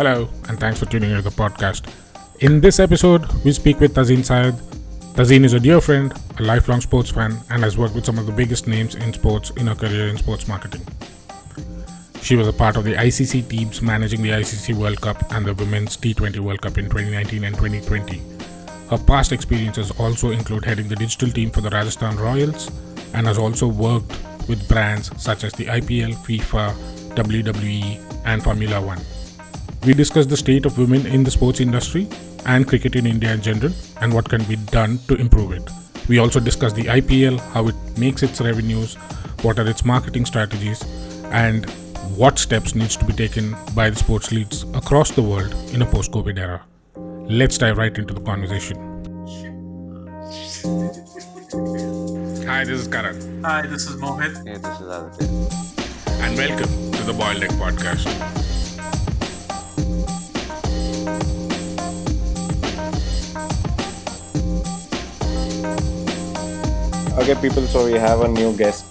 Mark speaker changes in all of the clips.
Speaker 1: Hello, and thanks for tuning into the podcast. In this episode, we speak with Tazeen Syed. Tazeen is a dear friend, a lifelong sports fan, and has worked with some of the biggest names in sports in her career in sports marketing. She was a part of the ICC teams managing the ICC World Cup and the Women's T20 World Cup in 2019 and 2020. Her past experiences also include heading the digital team for the Rajasthan Royals and has also worked with brands such as the IPL, FIFA, WWE, and Formula One. We discuss the state of women in the sports industry and cricket in India in general and what can be done to improve it. We also discuss the IPL, how it makes its revenues, what are its marketing strategies, and what steps needs to be taken by the sports leads across the world in a post-COVID era. Let's dive right into the conversation. Hi, this is Karan.
Speaker 2: Hi, this is Mohit.
Speaker 3: Hey, this is Aditya.
Speaker 1: And welcome to the Boiled Egg Podcast.
Speaker 3: Okay, people, so we have a new guest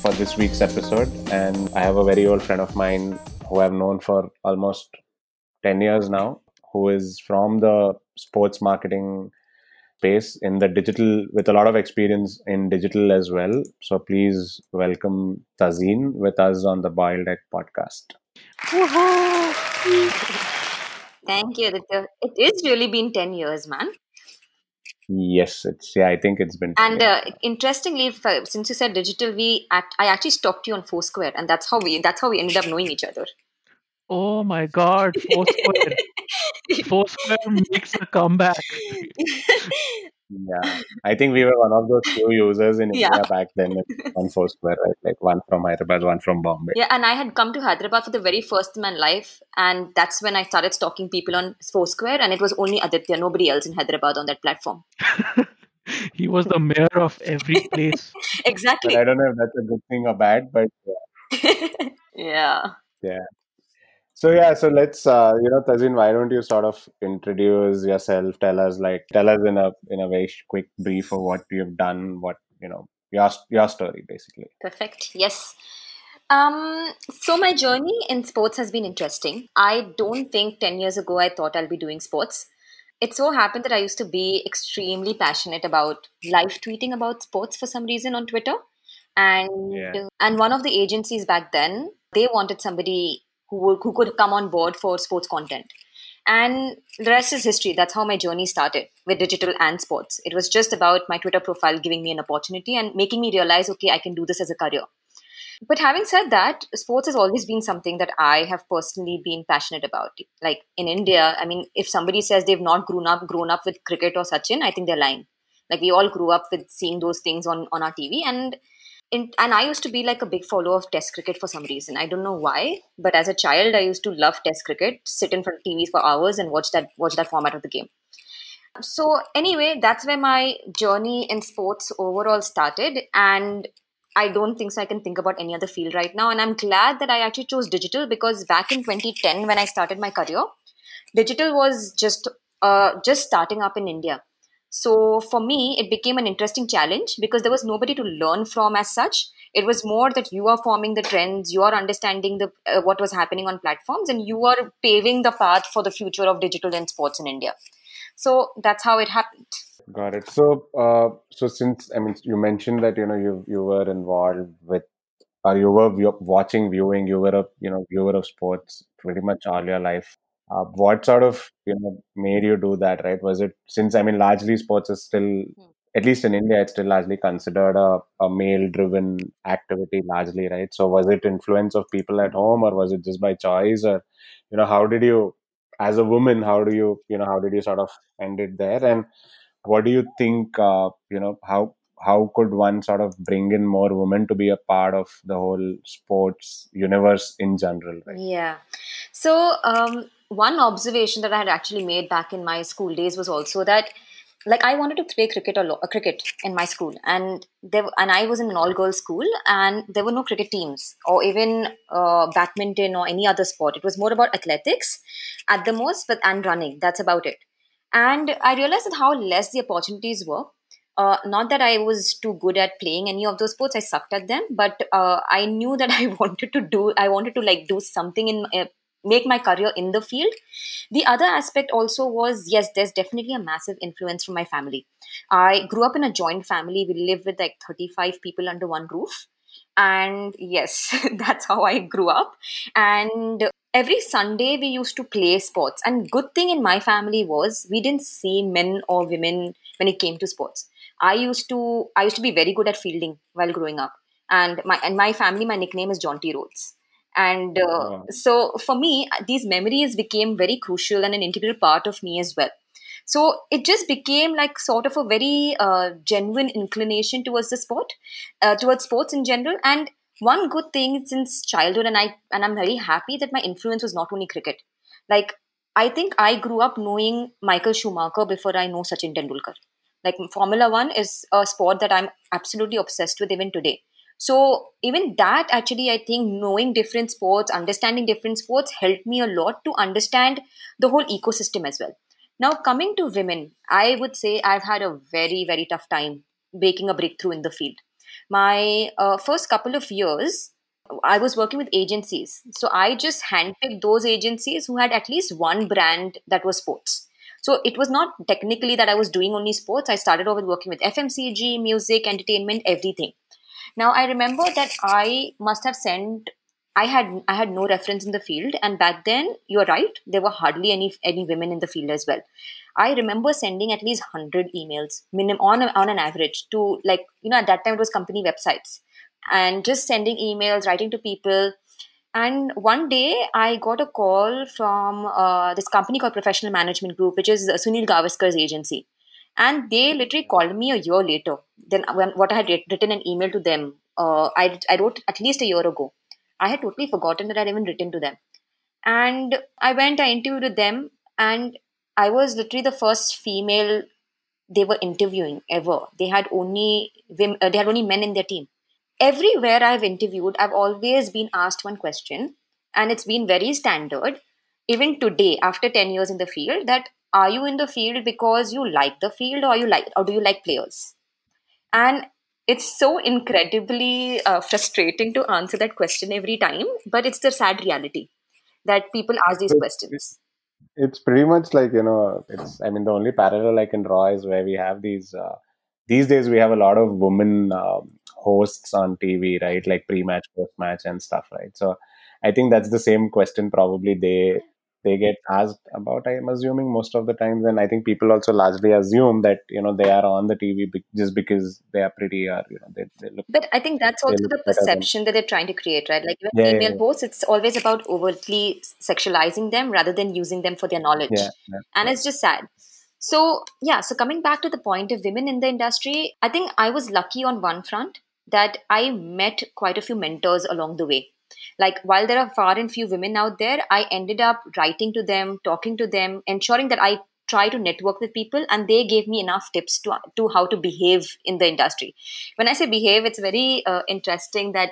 Speaker 3: for this week's episode, and I have a very old friend of mine who I've known for almost 10 years now, who is from the sports marketing space in the digital, with a lot of experience in digital as well. So please welcome Tazeen with us on the Boiled Egg podcast.
Speaker 4: Thank you. It is really been 10 years, man.
Speaker 3: Yes, it's yeah, I think it's been.
Speaker 4: And uh, interestingly, if, uh, since you said digital, we act, I actually stalked you on Foursquare, and that's how we that's how we ended up knowing each other.
Speaker 2: Oh my god, Foursquare. Foursquare makes a comeback.
Speaker 3: Yeah, I think we were one of those few users in
Speaker 4: Yeah.
Speaker 3: India back then on Foursquare, right? Like one from Hyderabad, one from Bombay.
Speaker 4: yeah, and I had come to Hyderabad for the very first time in life, and that's when I started stalking people on Foursquare, and it was only Aditya, nobody else in Hyderabad on that platform.
Speaker 2: he was the mayor of every place.
Speaker 3: But
Speaker 4: Exactly.
Speaker 3: I don't know if that's a good thing or bad, but yeah.
Speaker 4: yeah. yeah.
Speaker 3: So yeah, so let's uh, you know, Tazeen, why don't you sort of introduce yourself? Tell us like tell us in a in a very quick brief of what you've done, what you know, your your story basically.
Speaker 4: Perfect. Yes. Um, so my journey in sports has been interesting. I don't think 10 years ago I thought I'll be doing sports. It so happened that I used to be extremely passionate about live tweeting about sports for some reason on Twitter. And
Speaker 3: Yeah.
Speaker 4: and one of the agencies back then, they wanted somebody who who could come on board for sports content. And the rest is history. That's how my journey started with digital and sports. It was just about my Twitter profile giving me an opportunity and making me realize, okay, I can do this as a career. But having said that, sports has always been something that I have personally been passionate about. Like in India, I mean, if somebody says they've not grown up grown up with cricket or Sachin, I think they're lying. Like we all grew up with seeing those things on on our TV, and in, and I used to be like a big follower of Test cricket for some reason. I don't know why, but as a child, I used to love Test cricket, sit in front of TVs for hours and watch that watch that format of the game. So anyway, that's where my journey in sports overall started, and I don't think so. I can think about any other field right now, and I'm glad that I actually chose digital because back in 2010, when I started my career, digital was just uh, just starting up in India. So for me, it became an interesting challenge because there was nobody to learn from as such. It was more that you are forming the trends, you are understanding the uh, what was happening on platforms, and you are paving the path for the future of digital and sports in India. So that's how it happened.
Speaker 3: Got it. So uh, so since I mean you mentioned that you know you you were involved with or you were watching viewing you were a you know viewer of sports pretty much all your life uh, what sort of you know made you do that right? Was it since i mean largely sports is still at least in india it's still largely considered a, a male driven activity largely right? So was it influence of people at home or was it just by choice or you know how did you as a woman how do you you know how did you sort of end it there? And what do you think uh, you know how how could one sort of bring in more women to be a part of the whole sports universe in general right?
Speaker 4: Yeah. So, um, one observation that I had actually made back in my school days was also that, like, I wanted to play cricket lot, uh, cricket in my school, and there, and I was in an all-girls school, and there were no cricket teams or even uh, badminton or any other sport. It was more about athletics, at the most, but and running. That's about it. And I realized that how less the opportunities were. Uh, not that I was too good at playing any of those sports. I sucked at them, but uh, I knew that I wanted to do. I wanted to like do something in uh, make my career in the field. The other aspect also was yes, there's definitely a massive influence from my family. I grew up in a joint family. We lived with like 35 people under one roof. And yes, that's how I grew up. And every Sunday we used to play sports. And good thing in my family was we didn't see men or women when it came to sports. I used to I used to be very good at fielding while growing up. And my and my family, my nickname is Jonty Rhodes and uh,
Speaker 3: Wow.
Speaker 4: so for me these memories became very crucial and an integral part of me as well. So it just became like sort of a very uh, genuine inclination towards the sport uh, towards sports in general. And one good thing since childhood and i and i'm very happy that my influence was not only cricket. Like i think i grew up knowing michael schumacher before i know sachin tendulkar. Like formula 1 is a sport that i'm absolutely obsessed with even today so even that actually i think knowing different sports understanding different sports helped me a lot to understand the whole ecosystem as well. Now coming to women i would say i've had a very very tough time making a breakthrough in the field. My uh, first couple of years i was working with agencies. So i just handpicked those agencies who had at least one brand that was sports. So it was not technically that i was doing only sports. I started off with working with fmcg music entertainment everything now I remember that I must have sent I had I had no reference in the field and back then you're right there were hardly any any women in the field as well. I remember sending at least 100 emails minimum on on an average to like you know at that time it was company websites and just sending emails writing to people and one day I got a call from uh, this company called Professional Management Group which is Sunil Gavaskar's agency and they literally called me a year later than when what I had written an email to them. Uh, I I wrote at least a year ago. I had totally forgotten that I'd even written to them, and I went. I interviewed with them, and I was literally the first female they were interviewing ever. They had only women, uh, they had only men in their team. Everywhere I've interviewed, I've always been asked one question, and it's been very standard. Even today, after ten years in the field, that are you in the field because you like the field, or you like, or do you like players? And it's so incredibly uh, frustrating to answer that question every time, but it's the sad reality that people ask these
Speaker 3: It's,
Speaker 4: questions.
Speaker 3: it's pretty much like you know it's i mean the only parallel i can draw is where we have these uh, these days we have a lot of women um, hosts on tv right like pre-match post-match and stuff right so i think that's the same question probably they they get asked about i'm assuming most of the times and i think people also largely assume that you know they are on the tv be- just because they are pretty or you know they, they look
Speaker 4: But I think that's also the perception that they're trying to create, right? Like even
Speaker 3: yeah yeah
Speaker 4: female
Speaker 3: yeah
Speaker 4: hosts, it's always about overtly sexualizing them rather than using them for their knowledge.
Speaker 3: yeah, yeah.
Speaker 4: And it's just sad. So, yeah, so coming back to the point of women in the industry, I think I was lucky on one front that I met quite a few mentors along the way. Like, while there are far and few women out there, I ended up writing to them, talking to them, ensuring that I try to network with people, and they gave me enough tips to, to how to behave in the industry. When I say behave, it's very uh, interesting that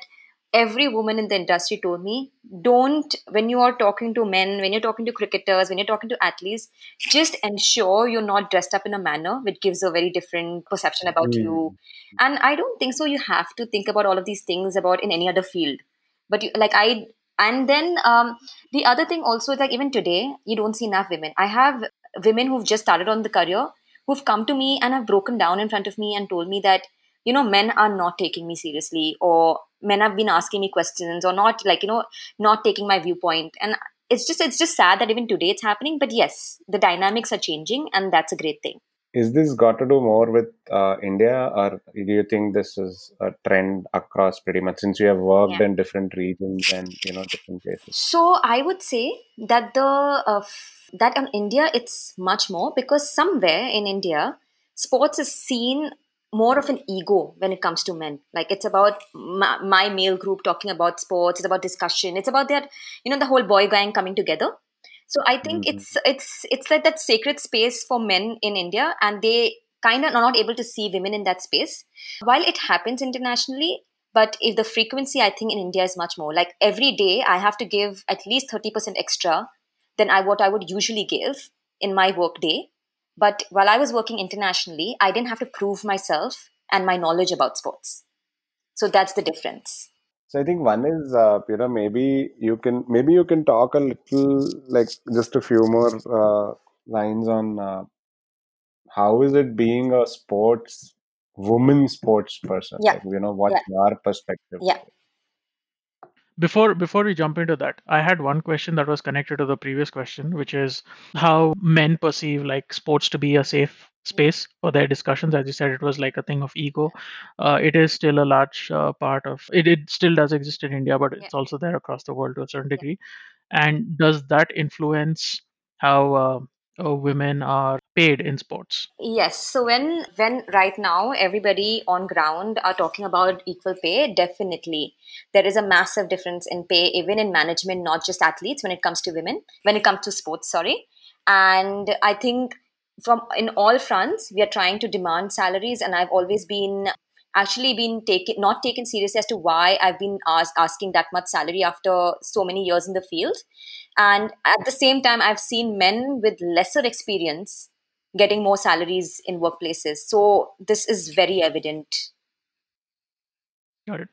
Speaker 4: every woman in the industry told me don't when you are talking to men when you're talking to cricketers when you're talking to athletes just ensure you're not dressed up in a manner which gives a very different perception about you
Speaker 3: Mm.
Speaker 4: and i don't think so you have to think about all of these things about in any other field but you, like i and then um, the other thing also is like even today you don't see enough women. I have women who've just started on the career who've come to me and have broken down in front of me and told me that you know men are not taking me seriously or men have been asking me questions or not like you know not taking my viewpoint. And it's just it's just sad that even today it's happening. But yes the dynamics are changing and that's a great thing
Speaker 3: Is this got to do more with uh, India, or do you think this is a trend across pretty much since you have worked
Speaker 4: yeah.
Speaker 3: in different regions and you know different places?
Speaker 4: so i would say that the uh, f- that in india it's much more because somewhere in india sports is seen more of an ego when it comes to men. Like it's about my, my male group talking about sports it's about discussion it's about that you know the whole boy gang coming together so i think
Speaker 3: Mhm.
Speaker 4: it's it's it's like that sacred space for men in india and they kind of are not able to see women in that space. While it happens internationally but if the frequency i think in india is much more. Like every day i have to give at least 30% extra than i what i would usually give in my work day. But while i was working internationally i didn't have to prove myself and my knowledge about sports. So that's the difference
Speaker 3: So I think one is uh, you know maybe you can maybe you can talk a little like just a few more uh, lines on uh, how is it being a sports woman sports person
Speaker 4: Yeah.
Speaker 3: like, you know what's
Speaker 4: Yeah.
Speaker 3: your perspective
Speaker 4: Yeah.
Speaker 2: Before before we jump into that, I had one question that was connected to the previous question, which is how men perceive like sports to be a safe space for their discussions. As you said, it was like a thing of ego. Uh, it is still a large uh, part of it. It still does exist in India, but it's also there across the world to a certain degree. And does that influence how uh, uh, women are paid in sports?
Speaker 4: Yes. So when when right now everybody on ground are talking about equal pay, definitely there is a massive difference in pay, even in management, not just athletes. When it comes to women, when it comes to sports, sorry. And I think from in all fronts, we are trying to demand salaries, and I've always been actually been taken not taken seriously as to why I've been asked, asking that much salary after so many years in the field. And at the same time, I've seen men with lesser experience getting more salaries in workplaces. So this is very evident.
Speaker 2: Got it.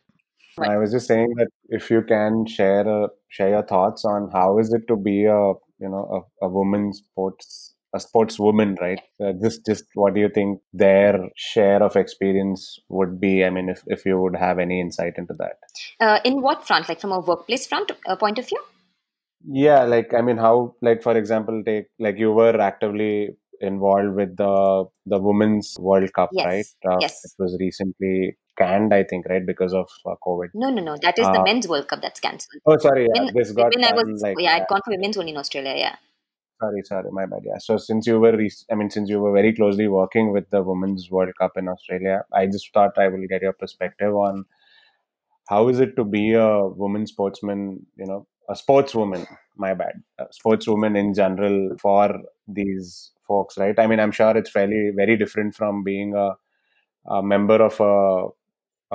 Speaker 3: I was just saying that if you can share a, share your thoughts on how is it to be a you know a, a woman sports a sportswoman right uh, just just what do you think their share of experience would be I mean if, if you would have any insight into that
Speaker 4: Uh, in what front? Like from a workplace front uh, point of view?
Speaker 3: yeah like I mean how like for example take like you were actively involved with the the women's World Cup
Speaker 4: Yes,
Speaker 3: right uh,
Speaker 4: yes.
Speaker 3: it was recently canned I think right because of uh, COVID
Speaker 4: No, no, no. That is the
Speaker 3: Uh,
Speaker 4: men's World Cup that's cancelled.
Speaker 3: oh sorry yeah,
Speaker 4: When,
Speaker 3: this got
Speaker 4: when I was,
Speaker 3: like
Speaker 4: yeah, I'd gone for women's only in Australia. Yeah.
Speaker 3: Sorry, sorry, my bad. Yeah. So since you were, re- I mean, since you were very closely working with the Women's World Cup in Australia, I just thought I will get your perspective on how is it to be a woman sportsman, you know, a sportswoman, my bad, a sportswoman in general for these folks, right? I mean, I'm sure it's fairly very different from being a, a member of a,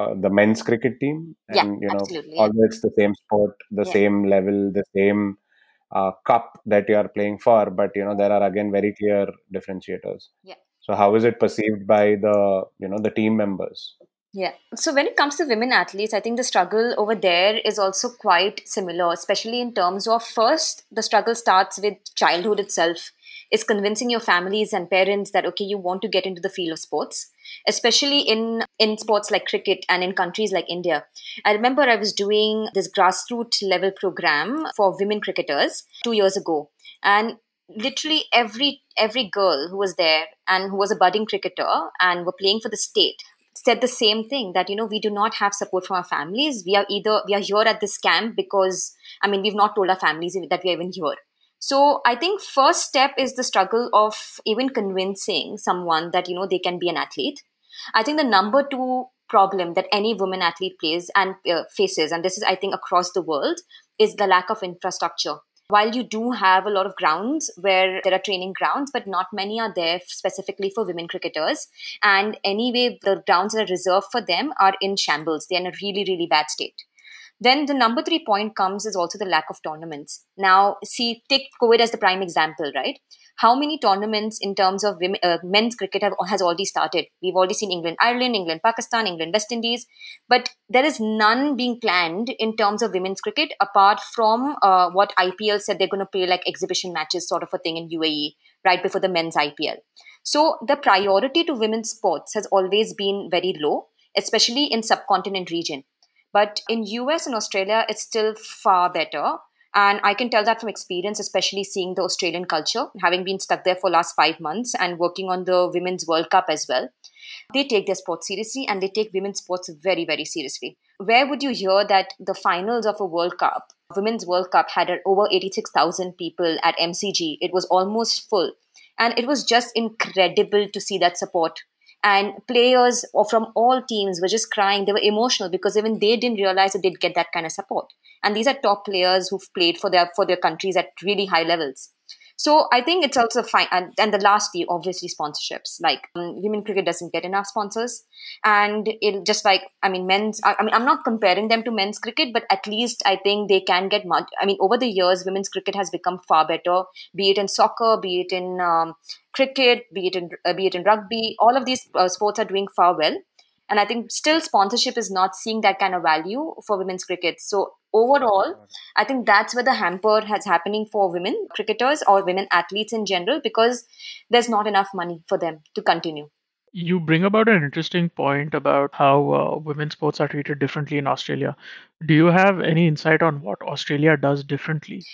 Speaker 3: uh, the men's cricket team,
Speaker 4: Yeah,
Speaker 3: and you know,
Speaker 4: absolutely. Yeah.
Speaker 3: although it's the same sport, the
Speaker 4: Yeah.
Speaker 3: same level, the same uh, cup that you are playing for, but you know, there are again very clear differentiators.
Speaker 4: Yeah.
Speaker 3: So how is it perceived by the you know the team members?
Speaker 4: Yeah. So when it comes to women athletes, I think the struggle over there is also quite similar, especially in terms of first, the struggle starts with childhood itself. It's convincing your families and parents that okay, you want to get into the field of sports, especially in in sports like cricket and in countries like India. I remember I was doing this grassroots level program for women cricketers two years ago, and literally every every girl who was there and who was a budding cricketer and were playing for the state said the same thing that you know we do not have support from our families. We are either we are here at this camp because i mean we've not told our families that we are even here so i think first step is the struggle of even convincing someone that you know they can be an athlete i think the number two problem that any woman athlete plays and uh, faces and this is i think across the world is the lack of infrastructure while you do have a lot of grounds where there are training grounds, but not many are there specifically for women cricketers. And anyway, the grounds that are reserved for them are in shambles. They're in a really, really bad state. Then the number three point comes is also the lack of tournaments. Now, see, take COVID as the prime example, right? How many tournaments in terms of women, uh, men's cricket have, has already started? We've already seen England, Ireland, England, Pakistan, England, West Indies, but there is none being planned in terms of women's cricket apart from uh, what IPL said they're going to play like exhibition matches, sort of a thing in UAE right before the men's IPL. So the priority to women's sports has always been very low, especially in subcontinent region. But in US and Australia, it's still far better. And I can tell that from experience, especially seeing the Australian culture, having been stuck there for last five months and working on the Women's World Cup as well. They take their sport seriously and they take women's sports very, very seriously. Where would you hear that the finals of a World Cup, Women's World Cup, had over 86,000 people at MCG? It was almost full. And it was just incredible to see that support and players from all teams were just crying. They were emotional because even they didn't realize that they'd get that kind of support. And these are top players who've played for their for their countries at really high levels so i think it's also fine and, and the lastly obviously sponsorships. Like um, women cricket doesn't get enough sponsors. And it just like i mean men's I, I mean i'm not comparing them to men's cricket but at least i think they can get much i mean over the years women's cricket has become far better. Be it in soccer be it in um, cricket, be it in uh, be it in rugby, all of these uh, sports are doing far well. And I think still sponsorship is not seeing that kind of value for women's cricket. So overall, I think that's where the hamper has happening for women cricketers or women athletes in general because there's not enough money for them to continue.
Speaker 2: You bring about an interesting point about how uh, women's sports are treated differently in Australia. Do you have any insight on what Australia does differently?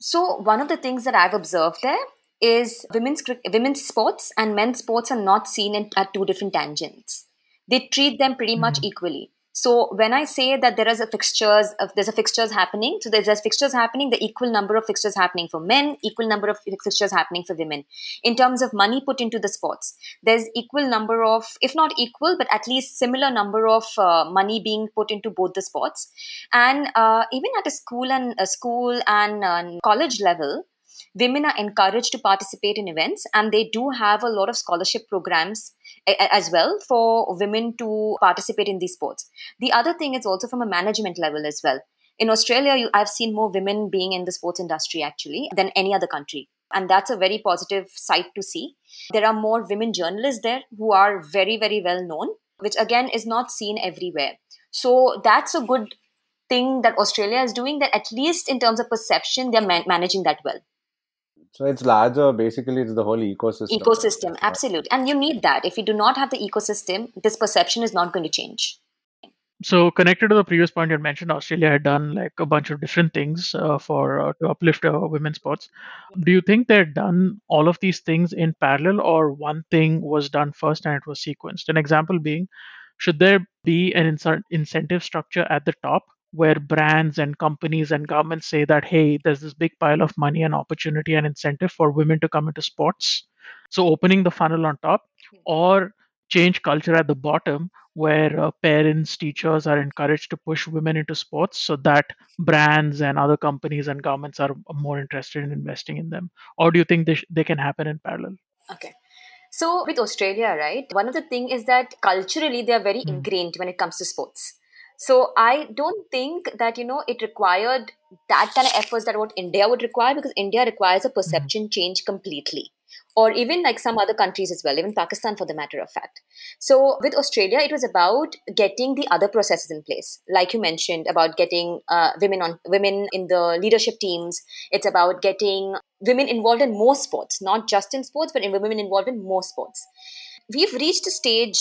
Speaker 4: So one of the things that I've observed there is women's women's sports and men's sports are not seen in, at two different tangents. They treat them pretty much mm-hmm. equally. So when I say that there is a fixtures, of, there's a fixtures happening. So there's, there's fixtures happening. The equal number of fixtures happening for men, equal number of fixtures happening for women. In terms of money put into the sports, there's equal number of, if not equal, but at least similar number of uh, money being put into both the sports. And uh, even at a school and a school and uh, college level, women are encouraged to participate in events and they do have a lot of scholarship programs as well for women to participate in these sports. The other thing is also from a management level as well. In australia i've seen more women being in the sports industry actually than any other country. And that's a very positive sight to see. There are more women journalists there who are very very well known which again is not seen everywhere. So that's a good thing that australia is doing that at least in terms of perception they're man- managing that well
Speaker 3: so it's larger. Basically, it's the whole ecosystem.
Speaker 4: Ecosystem, absolutely. And you need that. If you do not have the ecosystem, this perception is not going to change.
Speaker 2: So connected to the previous point you mentioned, Australia had done like a bunch of different things uh, for uh, to uplift uh, women's sports. Do you think they'd done all of these things in parallel, or one thing was done first and it was sequenced? An example being, should there be an incentive structure at the top where brands and companies and governments say that hey there's this big pile of money and opportunity and incentive for women to come into sports. So opening the funnel on top hmm. or change culture at the bottom where uh, parents teachers are encouraged to push women into sports so that brands and other companies and governments are more interested in investing in them. Or do you think they, sh- they can happen in parallel?
Speaker 4: Okay. So with australia right one of the thing is that culturally they are very mm. ingrained when it comes to sports so I don't think that you know it required that kind of efforts that what India would require because India requires a perception mm-hmm. change completely or even like some other countries as well, even Pakistan for the matter of fact. So with Australia, it was about getting the other processes in place, like you mentioned about getting uh, women on women in the leadership teams. It's about getting women involved in more sports, not just in sports, but in women involved in more sports. We've reached a stage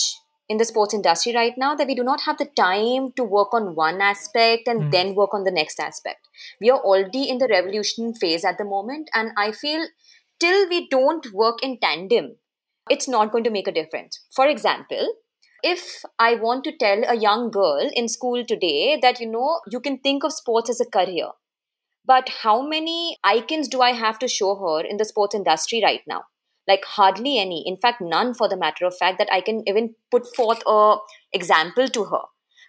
Speaker 4: in the sports industry right now that we do not have the time to work on one aspect and mm. then work on the next aspect. We are already in the revolution phase at the moment, and I feel till we don't work in tandem, it's not going to make a difference. For example, if I want to tell a young girl in school today that, you know, you can think of sports as a career, but how many icons do I have to show her in the sports industry right now? Like hardly any. In fact none for the matter of fact that i can even put forth a example to her.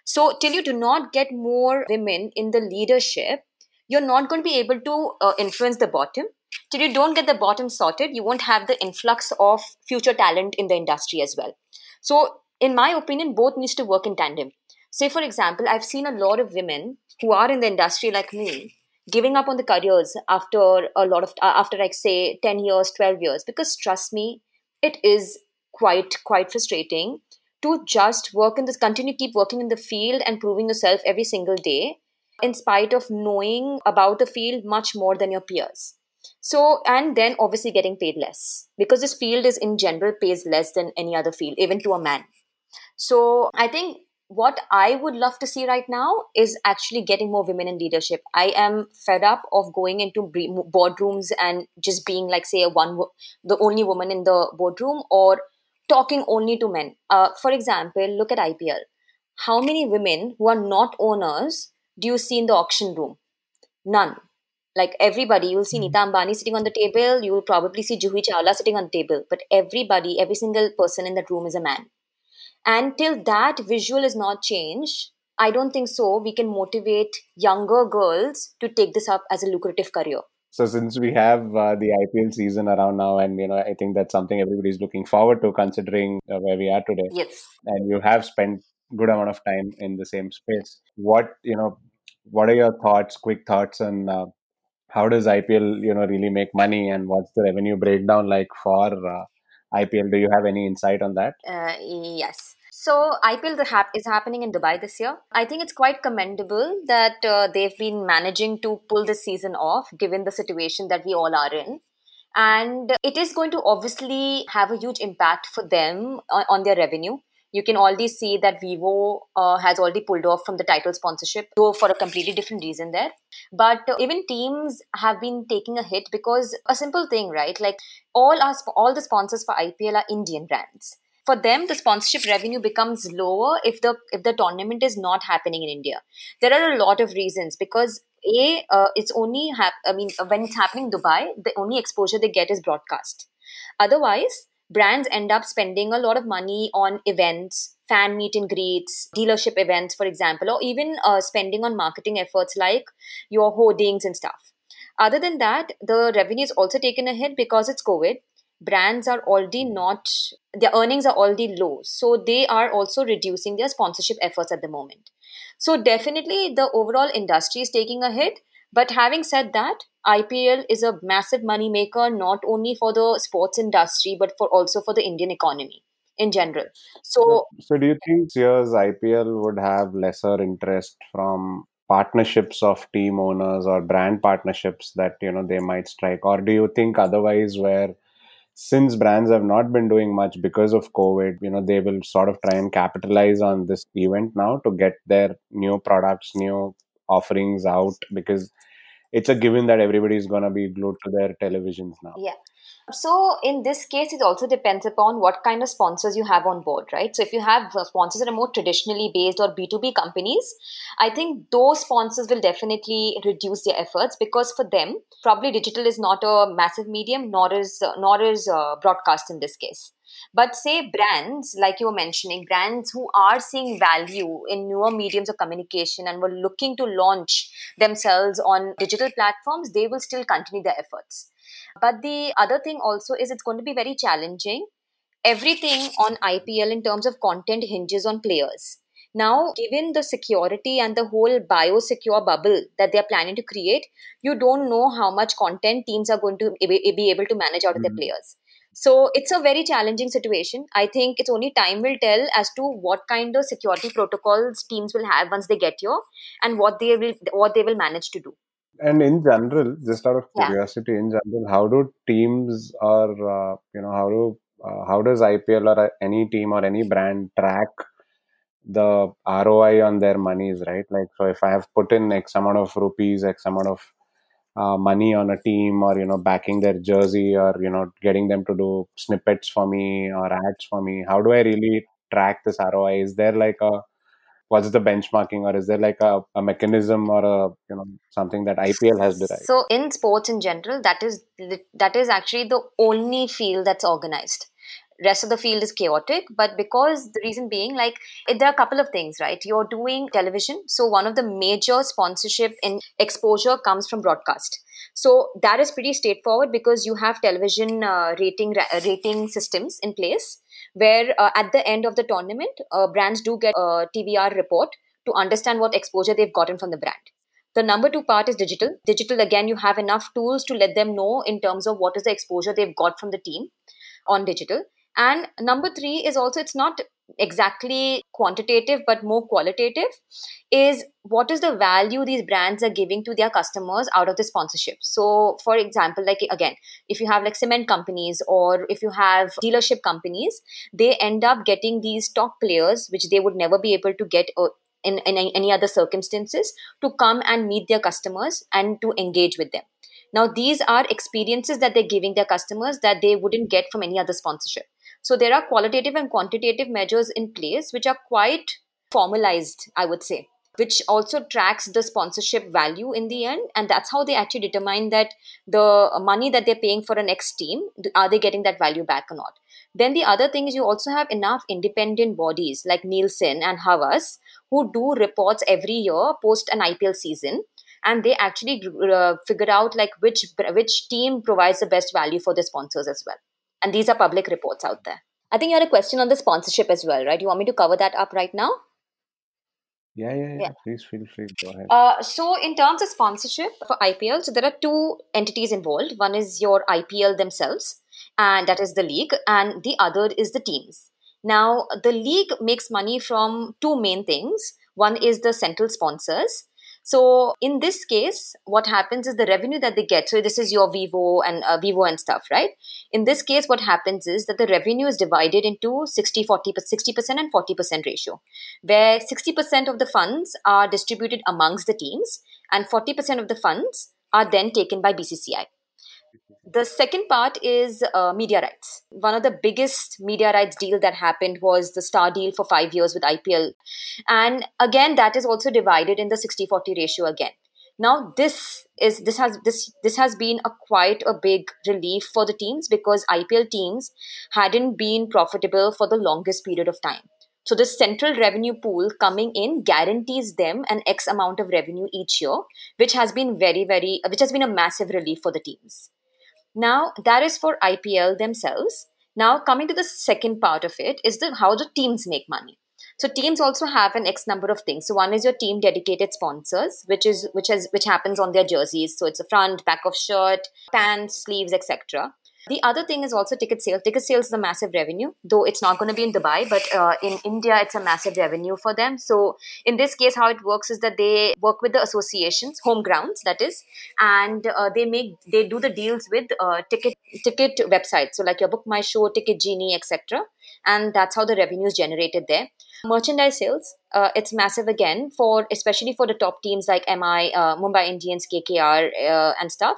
Speaker 4: So till you do not get more women in the leadership you're not going to be able to uh, influence the bottom. Till you don't get the bottom sorted you won't have the influx of future talent in the industry as well. So in my opinion both needs to work in tandem. Say for example i've seen a lot of women who are in the industry like me giving up on the careers after a lot of uh, after like say 10 years 12 years because trust me it is quite quite frustrating to just work in this continue keep working in the field and proving yourself every single day in spite of knowing about the field much more than your peers. So and then obviously getting paid less because this field is in general pays less than any other field even to a man. So i think what I would love to see right now is actually getting more women in leadership. I am fed up of going into boardrooms and just being like, say, a one, the only woman in the boardroom, or talking only to men. Uh, for example, look at IPL. How many women who are not owners do you see in the auction room? None. Like everybody, you'll see mm-hmm. Nita Ambani sitting on the table. You will probably see Juhi Chawla sitting on the table. But everybody, every single person in that room is a man and till that visual is not changed, I don't think so. We can motivate younger girls to take this up as a lucrative career.
Speaker 3: So since we have uh, the IPL season around now, and you know, I think that's something everybody's looking forward to, considering uh, where we are today.
Speaker 4: Yes.
Speaker 3: And you have spent good amount of time in the same space. What you know, what are your thoughts? Quick thoughts on uh, how does IPL you know really make money, and what's the revenue breakdown like for uh, IPL? Do you have any insight on that?
Speaker 4: Uh, yes. So IPL the hap- is happening in Dubai this year. I think it's quite commendable that uh, they've been managing to pull this season off, given the situation that we all are in. And it is going to obviously have a huge impact for them on, on their revenue. You can already see that Vivo uh, has already pulled off from the title sponsorship, though for a completely different reason there. But uh, even teams have been taking a hit because a simple thing, right? Like all our all the sponsors for IPL are Indian brands for them the sponsorship revenue becomes lower if the if the tournament is not happening in india. There are a lot of reasons because a uh, it's only hap- i mean when it's happening in dubai the only exposure they get is broadcast. Otherwise brands end up spending a lot of money on events fan meet and greets dealership events for example or even uh, spending on marketing efforts like your hoardings and stuff. Other than that the revenue is also taken a hit because it's covid brands are already hmm. not their earnings are already low. So they are also reducing their sponsorship efforts at the moment. So definitely the overall industry is taking a hit. But having said that ipl is a massive money maker not only for the sports industry but for also for the indian economy in general. So
Speaker 3: So, do you think year's IPL would have lesser interest from partnerships of team owners or brand partnerships that you know they might strike, or do you think otherwise, where since brands have not been doing much because of COVID, you know they will sort of try and capitalize on this event now to get their new products, new offerings out because it's a given that everybody is going to be glued to their televisions now.
Speaker 4: Yeah. So in this case, it also depends upon what kind of sponsors you have on board, right? So if you have uh, sponsors that are more traditionally based or B2B companies, I think those sponsors will definitely reduce their efforts because for them, probably digital is not a massive medium, nor is uh, nor is uh, broadcast in this case. But say brands, like you were mentioning, brands who are seeing value in newer mediums of communication and were looking to launch themselves on digital platforms, they will still continue their efforts. But the other thing also is it's going to be very challenging. Everything on IPL in terms of content hinges on players. Now, given the security and the whole biosecure bubble that they're planning to create, you don't know how much content teams are going to be able to manage out of their
Speaker 3: Mhm.
Speaker 4: players. So it's a very challenging situation. I think it's only time will tell as to what kind of security protocols teams will have once they get here and what they will what they will manage to do.
Speaker 3: And in general, just out of
Speaker 4: Yeah.
Speaker 3: curiosity, in general, how do teams or uh, you know how do uh, how does IPL or uh, any team or any brand track the ROI on their monies, right? Like, so if I have put in X amount of rupees, X amount of uh, money on a team, or you know, backing their jersey, or you know, getting them to do snippets for me or ads for me, how do I really track this ROI? Is there like a what's the benchmarking, or is there like a, a mechanism or a you know something that IPL has derived?
Speaker 4: So in sports in general, that is that is actually the only field that's organized. Rest of the field is chaotic, but because the reason being, like it, there are a couple of things, right? You're doing television, so one of the major sponsorship and exposure comes from broadcast. So that is pretty straightforward because you have television uh, rating ra- rating systems in place where uh, at the end of the tournament, uh, brands do get a TVR report to understand what exposure they've gotten from the brand. The number two part is digital. Digital, again, you have enough tools to let them know in terms of what is the exposure they've got from the team on digital. And number three is also, it's not exactly quantitative, but more qualitative, is what is the value these brands are giving to their customers out of the sponsorship. So, for example, like again, if you have like cement companies or if you have dealership companies, they end up getting these top players, which they would never be able to get uh, in, in any other circumstances, to come and meet their customers and to engage with them. Now, these are experiences that they're giving their customers that they wouldn't get from any other sponsorship. So, there are qualitative and quantitative measures in place which are quite formalized, I would say, which also tracks the sponsorship value in the end. And that's how they actually determine that the money that they're paying for an X team, are they getting that value back or not? Then the other thing is you also have enough independent bodies like Nielsen and Havas who do reports every year post an IPL season and they actually uh, figure out like which which team provides the best value for the sponsors as well and these are public reports out there i think you had a question on the sponsorship as well right you want me to cover that up right now
Speaker 3: Yeah, yeah, yeah.
Speaker 4: Yeah.
Speaker 3: Please feel free. Go ahead.
Speaker 4: uh, so in terms of sponsorship for ipl so there are two entities involved one is your ipl themselves and that is the league and the other is the teams Now, the league makes money from two main things. One is the central sponsors. So in this case, what happens is the revenue that they get. So this is your Vivo and uh, Vivo and stuff, right? In this case, what happens is that the revenue is divided into 60, 40, 60% and 40% ratio, where 60% of the funds are distributed amongst the teams and 40% of the funds are then taken by BCCI. The second part is uh, media rights. One of the biggest media rights deal that happened was the Star deal for five years with IPL. And again, that is also divided in the 60-40 ratio again. Now this is this has this this has been a quite a big relief for the teams because IPL teams hadn't been profitable for the longest period of time. So the central revenue pool coming in guarantees them an X amount of revenue each year, which has been very, very, which has been a massive relief for the teams. Now that is for IPL themselves. Now coming to the second part of it is the how the teams make money. So teams also have an X number of things. So one is your team dedicated sponsors, which is which has which happens on their jerseys. So it's a front, back of shirt, pants, sleeves, etc. The other thing is also ticket sales. Ticket sales is a massive revenue, though it's not going to be in Dubai, but uh, in India, it's a massive revenue for them. So in this case, how it works is that they work with the associations, home grounds, that is, and uh, they make they do the deals with uh, ticket ticket websites. So like your Book My Show, Ticket Genie, etc. And that's how the revenue is generated there. Merchandise sales, uh, it's massive again for especially for the top teams like MI, uh, Mumbai Indians, KKR, uh, and stuff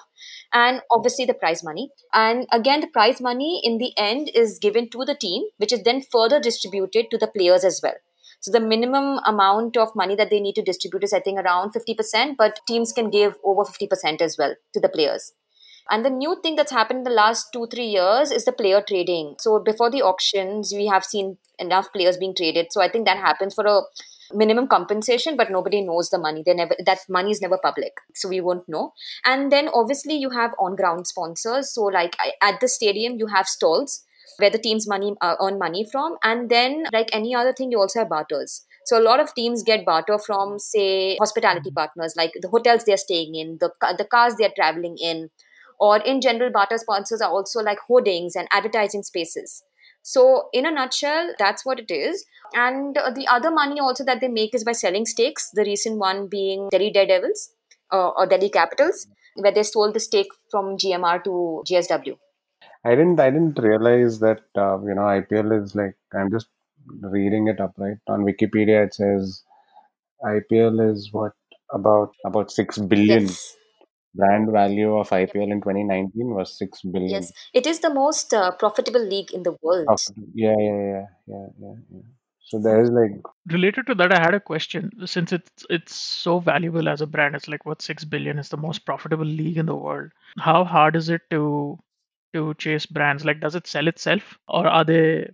Speaker 4: and obviously the prize money. And again, the prize money in the end is given to the team, which is then further distributed to the players as well. So the minimum amount of money that they need to distribute is, I think, around 50%, but teams can give over 50% as well to the players. And the new thing that's happened in the last two, three years is the player trading. So before the auctions, we have seen enough players being traded. So I think that happens for a minimum compensation but nobody knows the money. They never that money is never public. So we won't know. And then obviously you have on ground sponsors. So like at the stadium you have stalls where the teams money uh, earn money from. And then like any other thing you also have barters. So a lot of teams get barter from say hospitality partners. Like the hotels they're staying in the the cars they're traveling in or in general barter sponsors are also like hoardings and advertising spaces so, in a nutshell, that's what it is. And uh, the other money also that they make is by selling stakes. The recent one being Delhi Daredevils uh, or Delhi Capitals, where they sold the stake from GMR to JSW.
Speaker 3: I didn't. I didn't realize that uh, you know IPL is like. I'm just reading it up right on Wikipedia. It says IPL is what about about six billion. Yes brand value of IPL in 2019 was 6 billion.
Speaker 4: Yes, it is the most uh, profitable league in the world.
Speaker 3: Yeah, yeah, yeah, yeah, yeah, yeah. So there's like
Speaker 2: related to that. I had a question. Since it's it's so valuable as a brand, it's like what six billion is the most profitable league in the world. How hard is it to to chase brands? Like, does it sell itself, or are they?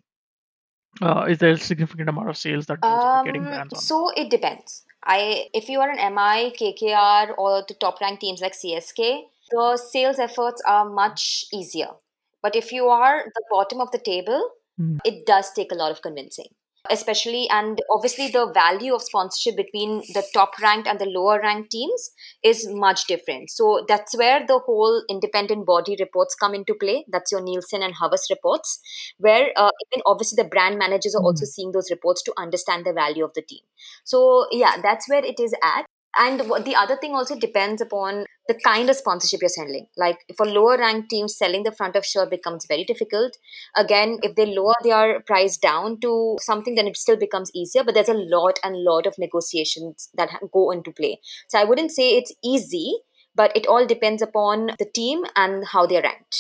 Speaker 2: Uh, is there a significant amount of sales that um, getting brands on?
Speaker 4: So it depends. I if you are an MI, KKR, or the top ranked teams like CSK, the sales efforts are much easier. But if you are the bottom of the table, mm. it does take a lot of convincing especially and obviously the value of sponsorship between the top ranked and the lower ranked teams is much different. So that's where the whole independent body reports come into play. That's your nielsen and havas reports where uh, even obviously the brand managers are also hmm. seeing those reports to understand the value of the team. So yeah that's where it is at and the other thing also depends upon the kind of sponsorship you're selling. Like for lower ranked teams, selling the front of shirt becomes very difficult. Again, if they lower their price down to something, then it still becomes easier. But there's a lot and lot of negotiations that go into play. So I wouldn't say it's easy, but it all depends upon the team and how they're ranked.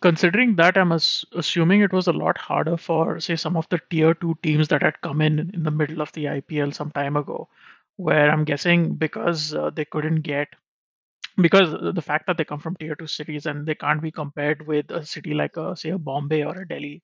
Speaker 2: Considering that, I'm assuming it was a lot harder for, say, some of the tier two teams that had come in in the middle of the IPL some time ago where I'm guessing because uh, they couldn't get because the fact that they come from tier two cities and they can't be compared with a city like a say a Bombay or a Delhi,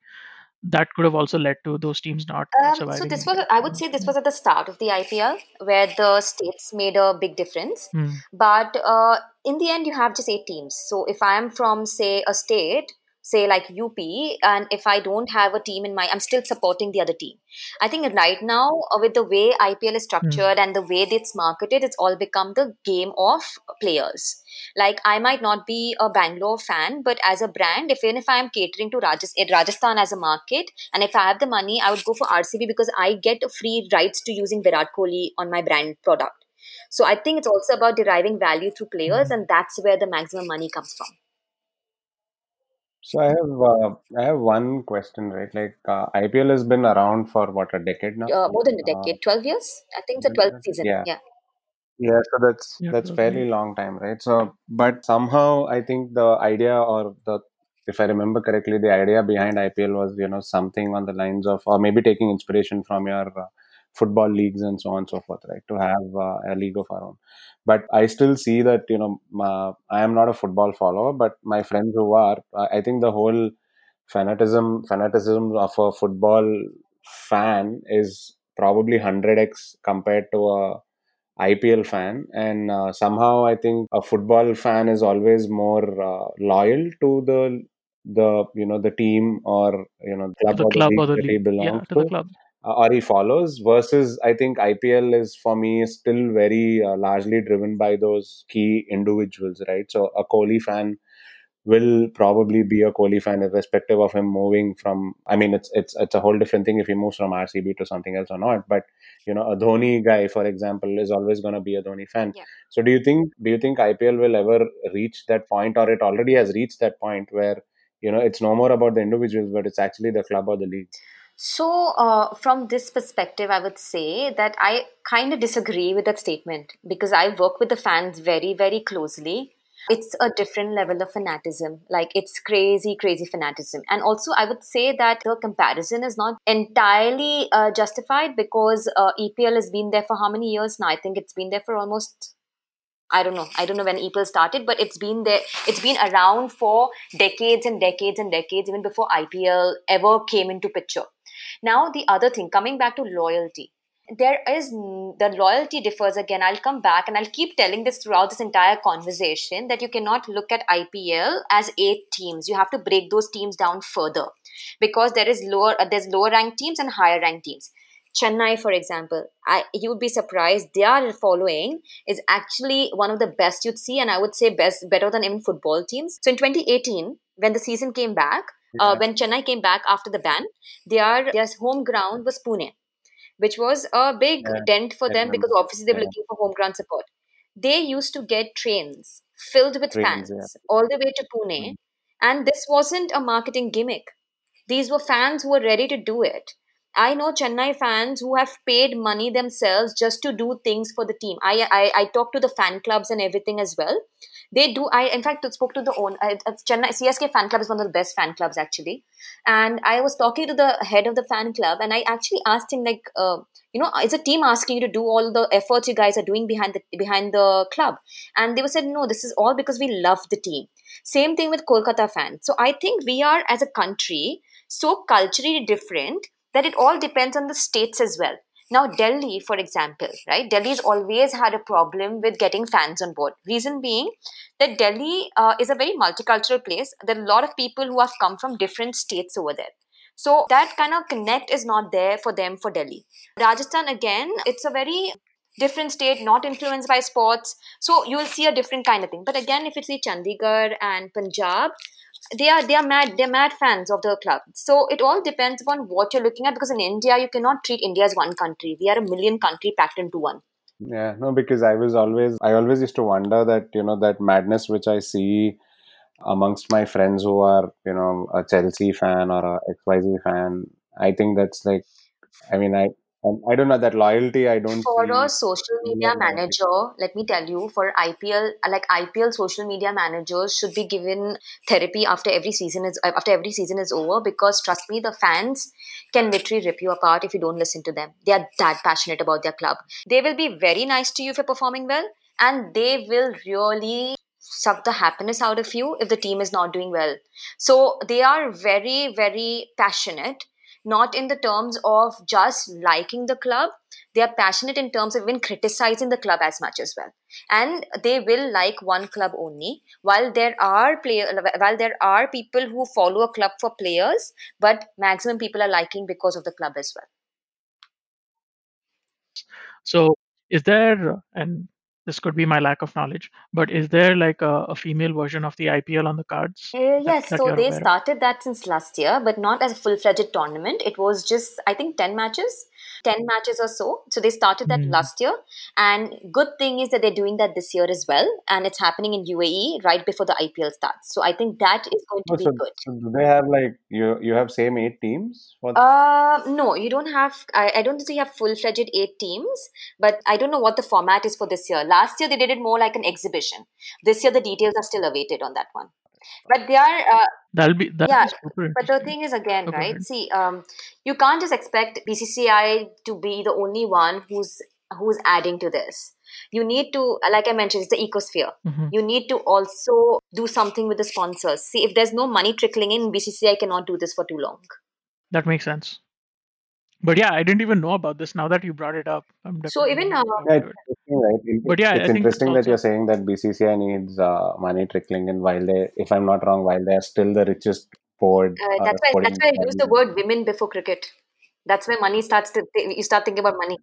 Speaker 2: that could have also led to those teams not um, surviving.
Speaker 4: So this was, I would say, this was at the start of the IPL where the states made a big difference. But uh, in the end, you have just eight teams. So if I am from say a state, say like UP, and if I don't have a team in my, I'm still supporting the other team. I think right now, uh, with the way IPL is hmm. structured and the way it's marketed, it's all become the game of players. Like I might not be a Bangalore fan, but as a brand, if even if I am catering to Rajasthan, eh, Rajasthan as a market, and if I have the money, I would go for RCB because I get free rights to using Virat Kohli on my brand product. So I think it's also about deriving value through players, hmm. and that's where the maximum money comes from.
Speaker 3: So I have uh, I have one question, right? Like uh, IPL has been around for what a decade now.
Speaker 4: Uh, more than a decade, twelve years. I think it's the twelfth season.
Speaker 3: Yeah.
Speaker 4: yeah.
Speaker 3: Yeah, so that's
Speaker 2: Yeah,
Speaker 3: that's
Speaker 2: probably.
Speaker 3: fairly long time, right? So, but somehow I think the idea or the if I remember correctly, the idea behind IPL was you know something on the lines of or maybe taking inspiration from your uh, football leagues and so on and so forth, right? To have uh, a league of our own. But I still see that you know uh, I am not a football follower, but my friends who are, I think the whole fanatism fanaticism of a football fan is probably 100x compared to a IPL fan, and uh, somehow I think a football fan is always more uh, loyal to the the you know the team or you know club
Speaker 2: the
Speaker 3: or
Speaker 2: club
Speaker 3: league
Speaker 2: or the
Speaker 3: that he
Speaker 2: league. Yeah, to
Speaker 3: to
Speaker 2: the club.
Speaker 3: Uh, or he follows versus I think IPL is for me still very uh, largely driven by those key individuals, right? So a Kohli fan will probably be a Kohli fan irrespective of him moving from. I mean, it's it's it's a whole different thing if he moves from RCB to something else or not. But you know, a Dhoni guy, for example, is always going to be a Dhoni fan.
Speaker 4: Yeah.
Speaker 3: So do you think do you think IPL will ever reach that point, or it already has reached that point where you know it's no more about the individuals, but it's actually the club or the league?
Speaker 4: So, uh, from this perspective, I would say that I kind of disagree with that statement because I work with the fans very, very closely. It's a different level of fanatism. Like, it's crazy, crazy fanatism. And also, I would say that the comparison is not entirely uh, justified because uh, EPL has been there for how many years now? I think it's been there for almost I don't know. I don't know when EPL started, but it's been there. It's been around for decades and decades and decades, even before IPL ever came into picture. Now, the other thing, coming back to loyalty, there is the loyalty differs again. I'll come back and I'll keep telling this throughout this entire conversation that you cannot look at IPL as eight teams. You have to break those teams down further because there is lower, uh, there's lower ranked teams and higher ranked teams. Chennai, for example, I you would be surprised. Their following is actually one of the best you'd see, and I would say best, better than even football teams. So in 2018, when the season came back, uh, when Chennai came back after the ban, their their home ground was Pune, which was a big
Speaker 3: Yeah,
Speaker 4: dent for them because obviously they were
Speaker 3: Yeah.
Speaker 4: looking for home ground support. They used to get trains filled with
Speaker 3: Trains,
Speaker 4: fans
Speaker 3: yeah.
Speaker 4: all the way to Pune,
Speaker 3: Mhm.
Speaker 4: and this wasn't a marketing gimmick. These were fans who were ready to do it. I know Chennai fans who have paid money themselves just to do things for the team. I I, I talk to the fan clubs and everything as well. They do. I in fact spoke to the own uh, Chennai CSK fan club is one of the best fan clubs actually. And I was talking to the head of the fan club, and I actually asked him like, uh, you know, is a team asking you to do all the efforts you guys are doing behind the behind the club? And they were said, no, this is all because we love the team. Same thing with Kolkata fans. So I think we are as a country so culturally different that it all depends on the states as well. Now, Delhi, for example, right? Delhi's always had a problem with getting fans on board. Reason being that Delhi uh, is a very multicultural place. There are a lot of people who have come from different states over there. So that kind of connect is not there for them for Delhi. Rajasthan, again, it's a very different state, not influenced by sports. So you will see a different kind of thing. But again, if you see Chandigarh and Punjab, they are they are mad they're mad fans of the club so it all depends upon what you're looking at because in india you cannot treat india as one country we are a million country packed into one
Speaker 3: Yeah, no, because I was always, I always used to wonder that, you know, that madness which I see amongst my friends who are, you know, a Chelsea fan or a XYZ fan. I think that's like, I mean, I, I don't know that loyalty. I don't
Speaker 4: for a social media
Speaker 3: loyalty.
Speaker 4: manager let me tell you for ipl like ipl social media managers should be given therapy after every season is uh, after every season is over because trust me the fans can literally rip you apart if you don't listen to them they are that passionate about their club they will be very nice to you if you're performing well and they will really suck the happiness out of you if the team is not doing well so they are very very passionate not in the terms of just liking the club. They are passionate in terms of even criticizing the club as much as well. And they will like one club only. While there are player while there are people who follow a club for players but maximum people are liking because of the club as well.
Speaker 2: So, is there, and this could be my lack of knowledge, but is there like a, a female version of the IPL on the cards?
Speaker 4: Uh,
Speaker 2: that,
Speaker 4: yes,
Speaker 2: that
Speaker 4: so they
Speaker 2: aware of?
Speaker 4: started that since last year, but not as a full fledged tournament. It was just, I think, 10 matches, 10 matches or so. So they started that
Speaker 2: Mm.
Speaker 4: last year. And good thing is that they're doing that this year as well. And it's happening in UAE right before the IPL starts. So I think that is going to
Speaker 3: Oh,
Speaker 4: be
Speaker 3: so,
Speaker 4: good.
Speaker 3: so do they have like you you have same eight teams for
Speaker 4: Uh, no, you don't have. I, I don't think you have full fledged eight teams, but I don't know what the format is for this year. Last year they did it more like an exhibition. This year the details are still awaited on that one. But they are, uh,
Speaker 2: That'll be that'll
Speaker 4: yeah.
Speaker 2: be
Speaker 4: But the thing is, again,
Speaker 2: go
Speaker 4: right? See, um, you can't just expect BCCI to be the only one who's who's adding to this. You need to, like I mentioned, it's the ecosphere.
Speaker 2: Mhm.
Speaker 4: You need to also do something with the sponsors. See, if there's no money trickling in, BCCI cannot do this for too long.
Speaker 2: That makes sense. But yeah, I didn't even know about this. Now that you brought it up, I'm
Speaker 4: So even
Speaker 2: gonna
Speaker 4: uh,
Speaker 3: Yeah, it's interesting, right? In-
Speaker 2: But yeah, I
Speaker 3: it's
Speaker 2: think that's
Speaker 3: interesting that you're saying that BCCI needs uh, money trickling in while they, if I'm not wrong, while they're still the richest board.
Speaker 4: Uh,
Speaker 3: Uh,
Speaker 4: that's why that's why I use the word women before cricket. That's where money starts to th- you start thinking about money.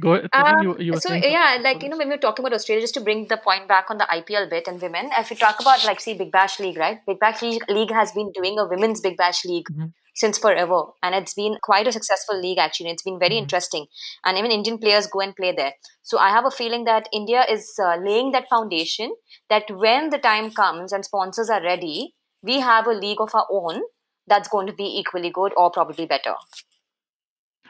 Speaker 2: go. Tazeen,
Speaker 4: Um,
Speaker 2: you you
Speaker 4: so yeah, like you know, when we're talking about Australia, just to bring the point back on the IPL bit and women, if we talk about like see Big Bash League, right? Big Bash League, League has been doing a women's Big Bash League
Speaker 2: Mhm.
Speaker 4: Since forever, and it's been quite a successful league actually. It's been very
Speaker 2: Mhm.
Speaker 4: interesting, and even Indian players go and play there. So I have a feeling that India is uh, laying that foundation that when the time comes and sponsors are ready, we have a league of our own that's going to be equally good or probably better.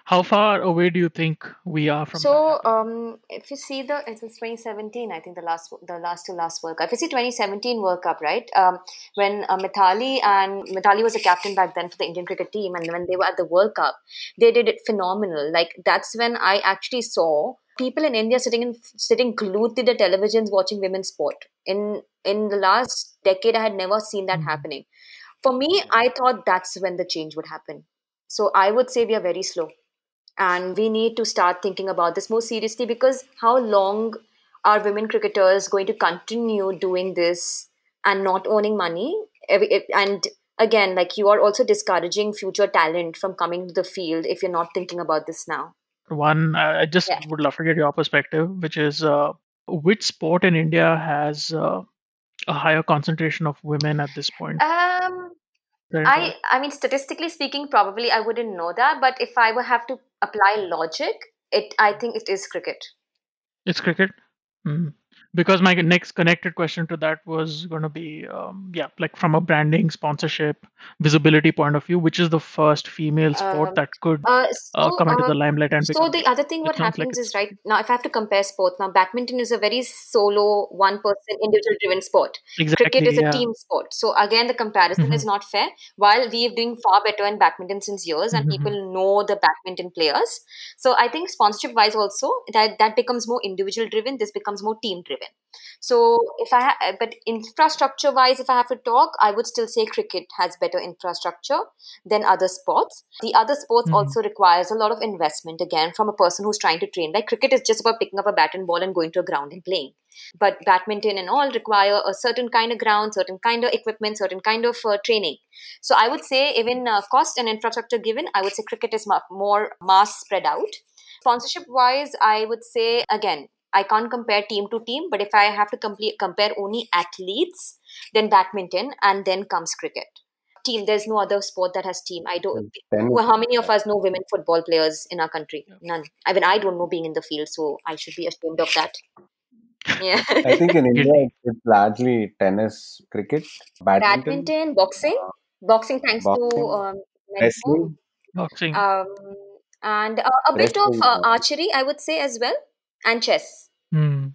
Speaker 2: How far away do you think we are from
Speaker 4: So, um, if you see the it was 2017, I think the last the last to last World Cup. If you see 2017 World Cup, right? Um, when uh, Mithali and Mithali was a captain back then for the Indian cricket team, and when they were at the World Cup, they did it phenomenal. Like that's when I actually saw people in India sitting in sitting glued to the televisions watching women's sport. In in the last decade, I had never seen that
Speaker 2: Mhm.
Speaker 4: happening. For me, I thought that's when the change would happen. So I would say we are very slow and we need to start thinking about this more seriously because how long are women cricketers going to continue doing this and not owning money and again like you are also discouraging future talent from coming to the field if you're not thinking about this now
Speaker 2: One, I just
Speaker 4: yeah
Speaker 2: would love to get your perspective, which is uh, which sport in India has uh, a higher concentration of women at this point?
Speaker 4: um
Speaker 2: There you go.
Speaker 4: I I mean statistically speaking probably I wouldn't know that but if I would have to apply logic it I think it is cricket
Speaker 2: It's cricket. Mm. Because my next connected question to that was going to be, um, yeah, like from a branding, sponsorship, visibility point of view, which is the first female sport
Speaker 4: um
Speaker 2: that could
Speaker 4: Uh,
Speaker 2: uh, come into
Speaker 4: uh,
Speaker 2: the limelight and
Speaker 4: so the other thing, what
Speaker 2: sounds like
Speaker 4: happens is right now, if I have to compare sports now, badminton is a very solo, one person, individual driven sport. Cricket
Speaker 2: exactly,
Speaker 4: is a team sport. So again, the comparison
Speaker 2: hmm
Speaker 4: is not fair. While we are doing far better in badminton since years, and
Speaker 2: hmm
Speaker 4: people know the badminton players, so I think sponsorship wise also that that becomes more individual driven. This becomes more team driven. So if I ha- but infrastructure wise, if I have to talk, I would still say cricket has better infrastructure than other sports. The other sports
Speaker 2: hmm
Speaker 4: also requires a lot of investment again from a person who's trying to train. Like cricket is just about picking up a bat and ball and going to a ground and playing. But badminton and all require a certain kind of ground, certain kind of equipment, certain kind of uh, training. So I would say even uh, cost and infrastructure given, I would say cricket is more mass spread out. Sponsorship wise, I would say again, I can't compare team to team, but if I have to complete, compare only athletes, then badminton, and then comes cricket. Team, there's no other sport that has team. I don't.
Speaker 3: Tennis.
Speaker 4: Well, how many of us know women football players in our country? None. I mean, I don't know being in the field, so I should be ashamed of that. Yeah.
Speaker 3: I think in India it's largely tennis, cricket, badminton,
Speaker 4: Badminton, boxing,
Speaker 3: uh,
Speaker 4: boxing thanks to
Speaker 3: boxing,
Speaker 4: um,
Speaker 3: wrestling,
Speaker 2: Boxing.
Speaker 4: um, and uh, a bit of
Speaker 3: wrestling.
Speaker 4: Uh, archery, I would say as well, and chess.
Speaker 2: Hmm.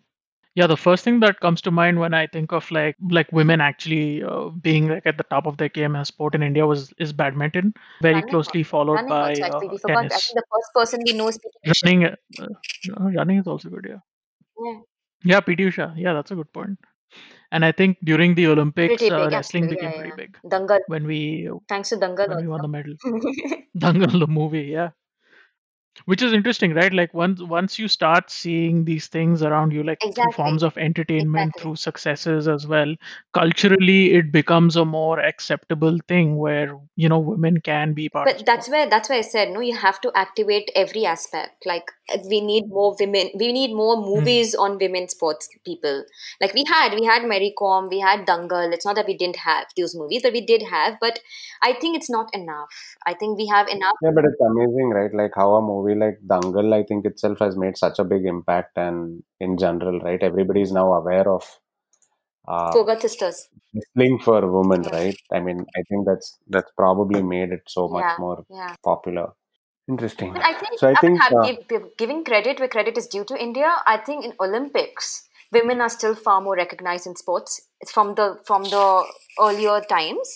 Speaker 2: Yeah, the first thing that comes to mind when I think of like like women actually uh, being like at the top of their game as sport in India was is badminton, very
Speaker 4: Running,
Speaker 2: closely followed
Speaker 4: running
Speaker 2: by
Speaker 4: also actually.
Speaker 2: uh,
Speaker 4: forgot.
Speaker 2: Tennis.
Speaker 4: the first person we know is
Speaker 2: Running, uh, uh, running is also good. Yeah,
Speaker 4: Yeah,
Speaker 2: yeah, PT Usha. Yeah, that's a good point. And I think during the Olympics,
Speaker 4: pretty
Speaker 2: uh, wrestling became
Speaker 4: Yeah,
Speaker 2: pretty
Speaker 4: yeah.
Speaker 2: big.
Speaker 4: Dangal.
Speaker 2: when we
Speaker 4: Thanks to Dangal
Speaker 2: when we won the medal. Dangal, the movie. Yeah. Which is interesting right like once once you start seeing these things around you like through
Speaker 4: Exactly.
Speaker 2: forms of entertainment
Speaker 4: Exactly.
Speaker 2: through successes as well culturally it becomes a more acceptable thing where you know women can be part of
Speaker 4: But that's
Speaker 2: sport
Speaker 4: where that's where I said no. You have to activate every aspect. Like we need more women. We need more
Speaker 2: Mm.
Speaker 4: movies on women sports people. Like we had, we had Mary Kom, we had Dangal. It's not that we didn't have those movies, but we did have. But I think it's not enough. I think we have enough.
Speaker 3: Yeah, but it's amazing, right? Like how a movie like Dangal, I think itself has made such a big impact, and in general, right? Everybody is now aware of uh,
Speaker 4: Phogat sisters.
Speaker 3: wrestling for women,
Speaker 4: Yeah.
Speaker 3: right? I mean, I think that's that's probably made it so much
Speaker 4: Yeah,
Speaker 3: more
Speaker 4: yeah.
Speaker 3: popular. Interesting.
Speaker 4: But I think
Speaker 3: So I
Speaker 4: I
Speaker 3: think uh,
Speaker 4: giving credit where credit is due to India. I think in Olympics, women are still far more recognized in sports. It's from the from the earlier times.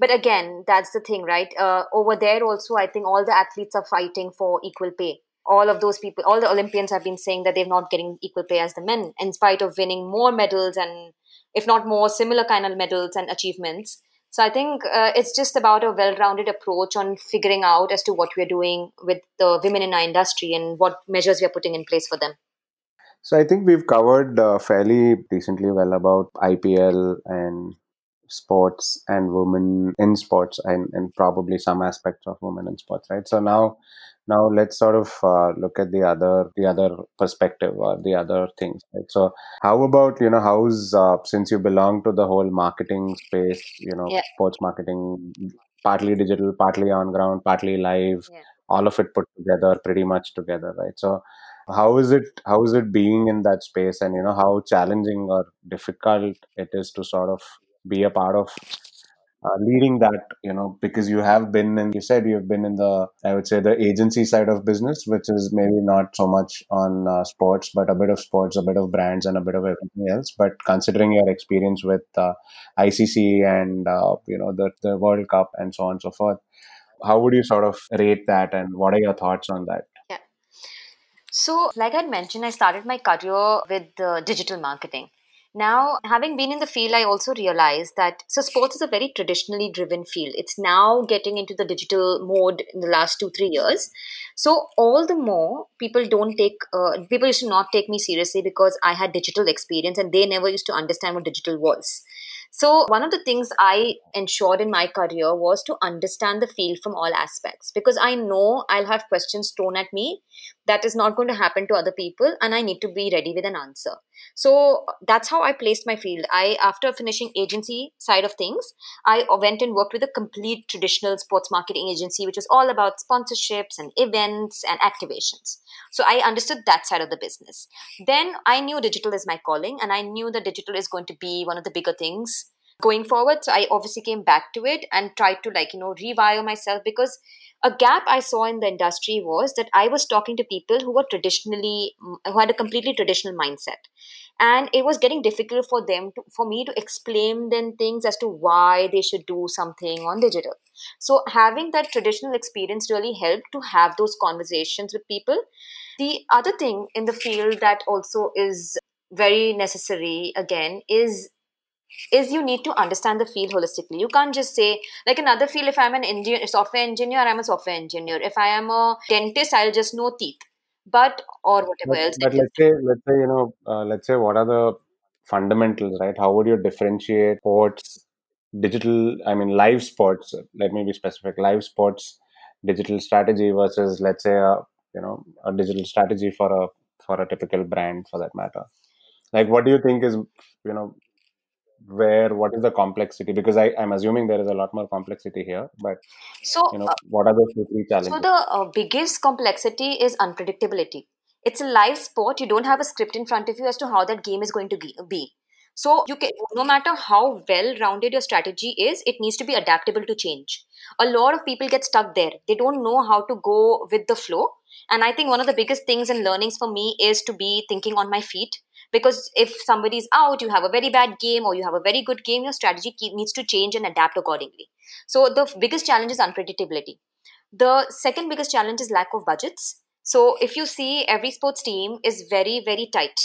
Speaker 4: But again, that's the thing, right? Uh, over there also, I think all the athletes are fighting for equal pay. All of those people, all the Olympians have been saying that they're not getting equal pay as the men, in spite of winning more medals and, if not more, similar kind of medals and achievements. So I think uh, it's just about a well-rounded approach on figuring out as to what we're doing with the women in our industry and what measures we are putting in place for them.
Speaker 3: so I think we've covered uh, fairly decently well about IPL and sports and women in sports and, and probably some aspects of women in sports right so now now let's sort of uh, look at the other the other perspective or the other things right so how about you know how's uh, since you belong to the whole marketing space you know
Speaker 4: Yeah.
Speaker 3: sports marketing partly digital partly on ground partly live
Speaker 4: Yeah.
Speaker 3: all of it put together pretty much together right so how is it how is it being in that space and you know how challenging or difficult it is to sort of be a part of uh, leading that you know because you have been and you said you've been in the i would say the agency side of business which is maybe not so much on uh, sports but a bit of sports a bit of brands and a bit of everything else but considering your experience with uh, icc and uh, you know the, the world cup and so on and so forth how would you sort of rate that and what are your thoughts on that Yeah.
Speaker 4: So, like I'd mentioned, I started my career with uh, digital marketing. Now, having been in the field, I also realized that so sports is a very traditionally driven field. It's now getting into the digital mode in the last two three years. So, all the more people don't take uh, people used to not take me seriously because I had digital experience and they never used to understand what digital was. So, one of the things I ensured in my career was to understand the field from all aspects because I know I'll have questions thrown at me that is not going to happen to other people and I need to be ready with an answer. So, that's how I placed my field. I, after finishing agency side of things, I went and worked with a complete traditional sports marketing agency, which was all about sponsorships and events and activations. So, I understood that side of the business. Then I knew digital is my calling, and I knew that digital is going to be one of the bigger things going forward. So I obviously came back to it and tried to like, you know, rewire myself because a gap I saw in the industry was that I was talking to people who were traditionally who had a completely traditional mindset. And it was getting difficult for them to, for me to explain them things as to why they should do something on digital. So having that traditional experience really helped to have those conversations with people the other thing in the field that also is very necessary again is is you need to understand the field holistically. You can't just say like another field if i'm an engineer, software engineer i'm a software engineer. If i am a dentist i'll just know teeth but or whatever
Speaker 3: but,
Speaker 4: else
Speaker 3: but let's say let's say you know uh, let's say what are the fundamentals right? How would you differentiate sports digital i mean live sports? Let me be specific. Live sports digital strategy versus let's say a you know a digital strategy for a for a typical brand for that matter. Like what do you think is you know where what is the complexity because I, i'm assuming there is a lot more complexity here but
Speaker 4: so
Speaker 3: you know
Speaker 4: uh,
Speaker 3: what are the three
Speaker 4: So
Speaker 3: challenges
Speaker 4: the uh, biggest complexity is unpredictability. It's a live sport. You don't have a script in front of you as to how that game is going to be. So you can, no matter how well rounded your strategy is, it needs to be adaptable to change. A lot of people get stuck there. They don't know how to go with the flow. And I think one of the biggest things and learnings for me is to be thinking on my feet. Because if somebody's out, you have a very bad game or you have a very good game, your strategy needs to change and adapt accordingly. So the biggest challenge is unpredictability. The second biggest challenge is lack of budgets. So if you see every sports team is very, very tight.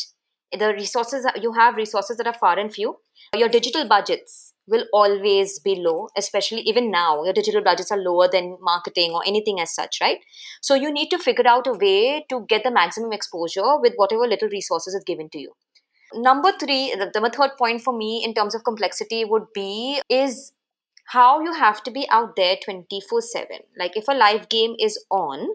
Speaker 4: The resources you have resources that are far and few. Your digital budgets will always be low, especially even now. Your digital budgets are lower than marketing or anything as such, right? So you need to figure out a way to get the maximum exposure with whatever little resources is given to you. Number three, the, the third point for me in terms of complexity would be is how you have to be out there 24 7. Like if a live game is on,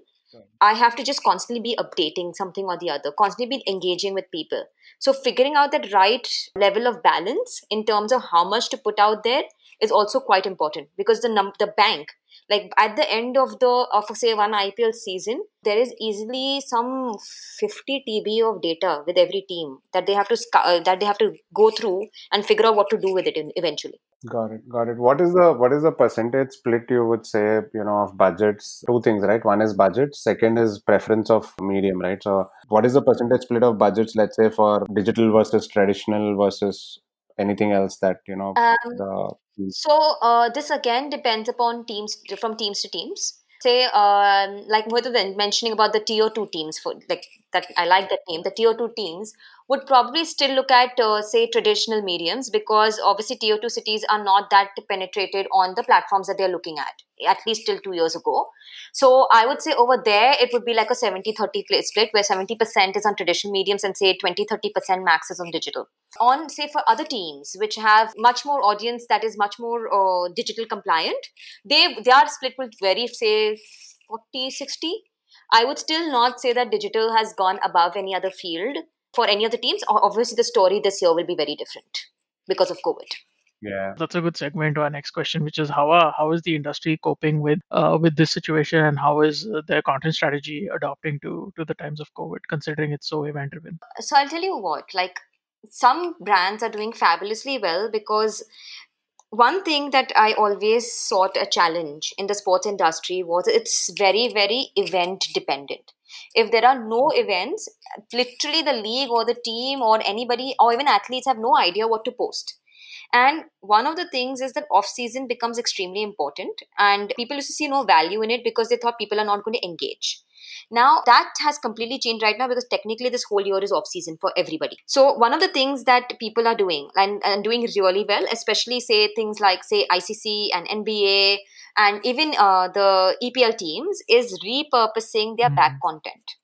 Speaker 4: I have to just constantly be updating something or the other, constantly be engaging with people. So figuring out that right level of balance in terms of how much to put out there is also quite important because the num- the bank like at the end of the of say one IPL season, there is easily some 50 TB of data with every team that they have to uh, that they have to go through and figure out what to do with it in, eventually.
Speaker 3: Got it. Got it. What is the what is the percentage split you would say, you know, of budgets? Two things, right? One is budget, second is preference of medium, right? So what is the percentage split of budgets, let's say, for digital versus traditional versus anything else that, you know,
Speaker 4: Um,
Speaker 3: the
Speaker 4: so uh, this again depends upon teams from teams to teams. Say, um, like Mohit mentioning about the TO2 teams for like that. I like that name. The TO2 teams would probably still look at uh, say traditional mediums because obviously tier two cities are not that penetrated on the platforms that they're looking at at least till two years ago. So I would say over there it would be like a 70-30 split where 70% is on traditional mediums and say 20-30% max is on digital. On say for other teams which have much more audience that is much more uh, digital compliant, they their split will vary say 40-60. I would still not say that digital has gone above any other field for any of the teams. Obviously the story this year will be very different because of COVID.
Speaker 3: yeah.
Speaker 2: That's a good segue into our next question, which is how uh, how is the industry coping with uh, with this situation, and how is uh, their content strategy adapting to to the times of COVID, considering it's so event driven?
Speaker 4: So I'll tell you what, like some brands are doing fabulously well because one thing that I always sought a challenge in the sports industry was it's very, very event dependent. If there are no events, literally the league or the team or anybody or even athletes have no idea what to post. And one of the things is that off season becomes extremely important, and people used to see no value in it because they thought people are not going to engage. Now that has completely changed right now because technically this whole year is off season for everybody. So one of the things that people are doing and, and doing really well, especially say things like say ICC and NBA and even uh, the EPL teams, is repurposing their back content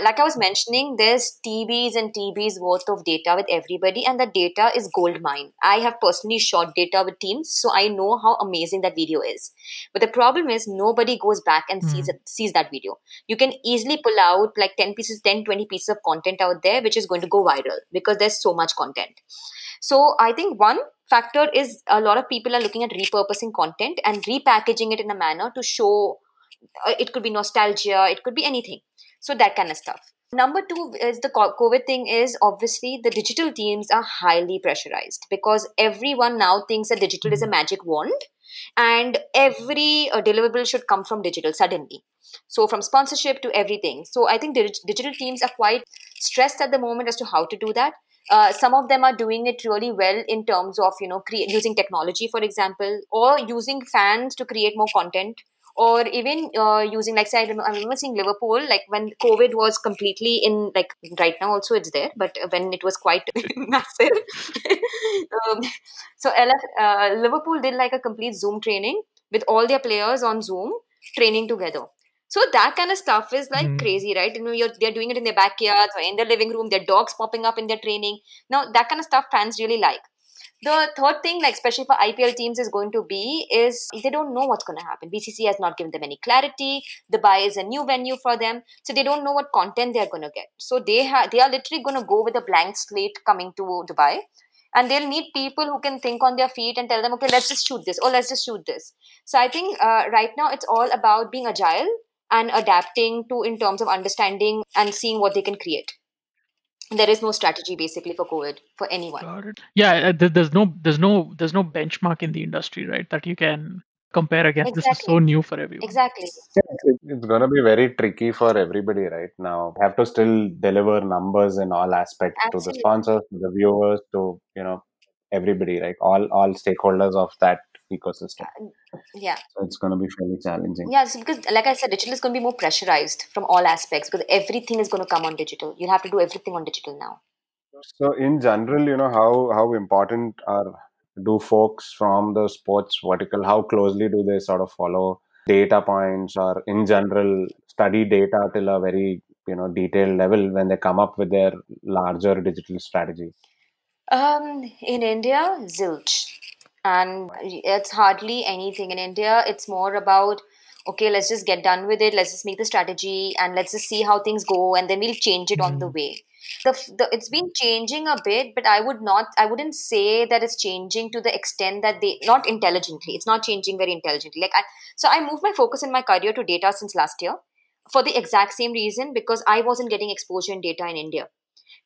Speaker 4: like I was mentioning, there's TBs and TBs worth of data with everybody, and the data is gold mine. I have personally shot data with teams, so I know how amazing that video is. But the problem is nobody goes back and sees sees that video. You can easily pull out like 10 pieces, 10, 20 pieces of content out there, which is going to go viral because there's so much content. So I think one factor is a lot of people are looking at repurposing content and repackaging it in a manner to show uh, it could be nostalgia, it could be anything so that kind of stuff. Number two is the COVID thing is obviously the digital teams are highly pressurized because everyone now thinks that digital is a magic wand and every uh, deliverable should come from digital suddenly. So from sponsorship to everything. So I think dig- digital teams are quite stressed at the moment as to how to do that. Uh, some of them are doing it really well in terms of you know cre- using technology, for example, or using fans to create more content or even uh, using like say I, remember, I remember seeing Liverpool like when COVID was completely in like right now also it's there but when it was quite massive um, so LF, uh, Liverpool did like a complete Zoom training with all their players on Zoom training together so that kind of stuff is like
Speaker 2: Mhm.
Speaker 4: crazy, right? You know, you're, they're doing it in their backyards or in their living room. Their dogs popping up in their training. Now that kind of stuff fans really like. The third thing, like especially for IPL teams, is going to be is they don't know what's going to happen. BCC has not given them any clarity. Dubai is a new venue for them, so they don't know what content they are going to get. So they they are literally going to go with a blank slate coming to Dubai, and they'll need people who can think on their feet and tell them, okay, let's just shoot this, or let's just shoot this. So I think uh, right now it's all about being agile and adapting to in terms of understanding and seeing what they can create. There is no strategy basically for COVID for anyone.
Speaker 2: Got it. Yeah, uh, there's no there's no there's no benchmark in the industry, right? That you can compare against. This is so new for everyone.
Speaker 4: Exactly.
Speaker 3: It's going to be very tricky for everybody right now. Have to still deliver numbers in all aspects to the sponsors, to the viewers, to you know everybody, right? All all stakeholders of that ecosystem.
Speaker 4: Yeah.
Speaker 3: So it's going to be fairly challenging.
Speaker 4: Yeah, so because like I said, digital is going to be more pressurized from all aspects because everything is going to come on digital. You'll have to do everything on digital now.
Speaker 3: So in general, you know how how important are do folks from the sports vertical how closely do they sort of follow data points or in general study data till a very you know detailed level when they come up with their larger digital strategy
Speaker 4: Um, in India, zilch. And it's hardly anything. In India, it's more about, okay, let's just get done with it. Let's just make the strategy and let's just see how things go and then we'll change it on the mm-hmm. way. The, the it's been changing a bit, but I would not, I wouldn't say that it's changing to the extent that they, not intelligently. It's not changing very intelligently. Like I, so I moved my focus in my career to data since last year for the exact same reason because I wasn't getting exposure in data in India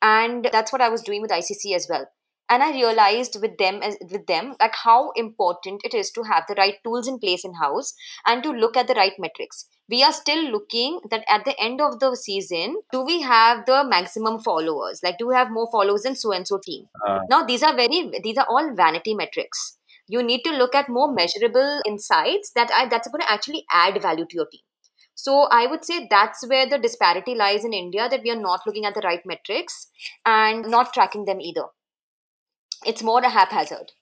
Speaker 4: and that's what i was doing with icc as well and i realized with them as with them like how important it is to have the right tools in place in house and to look at the right metrics. We are still looking that at the end of the season do we have the maximum followers? Like do we have more followers than so and so team?
Speaker 3: Uh,
Speaker 4: now these are very these are all vanity metrics. You need to look at more measurable insights that are, that's going to actually add value to your team. So I would say that's where the disparity lies in India that we are not looking at the right metrics and not tracking them either. It's more a haphazard.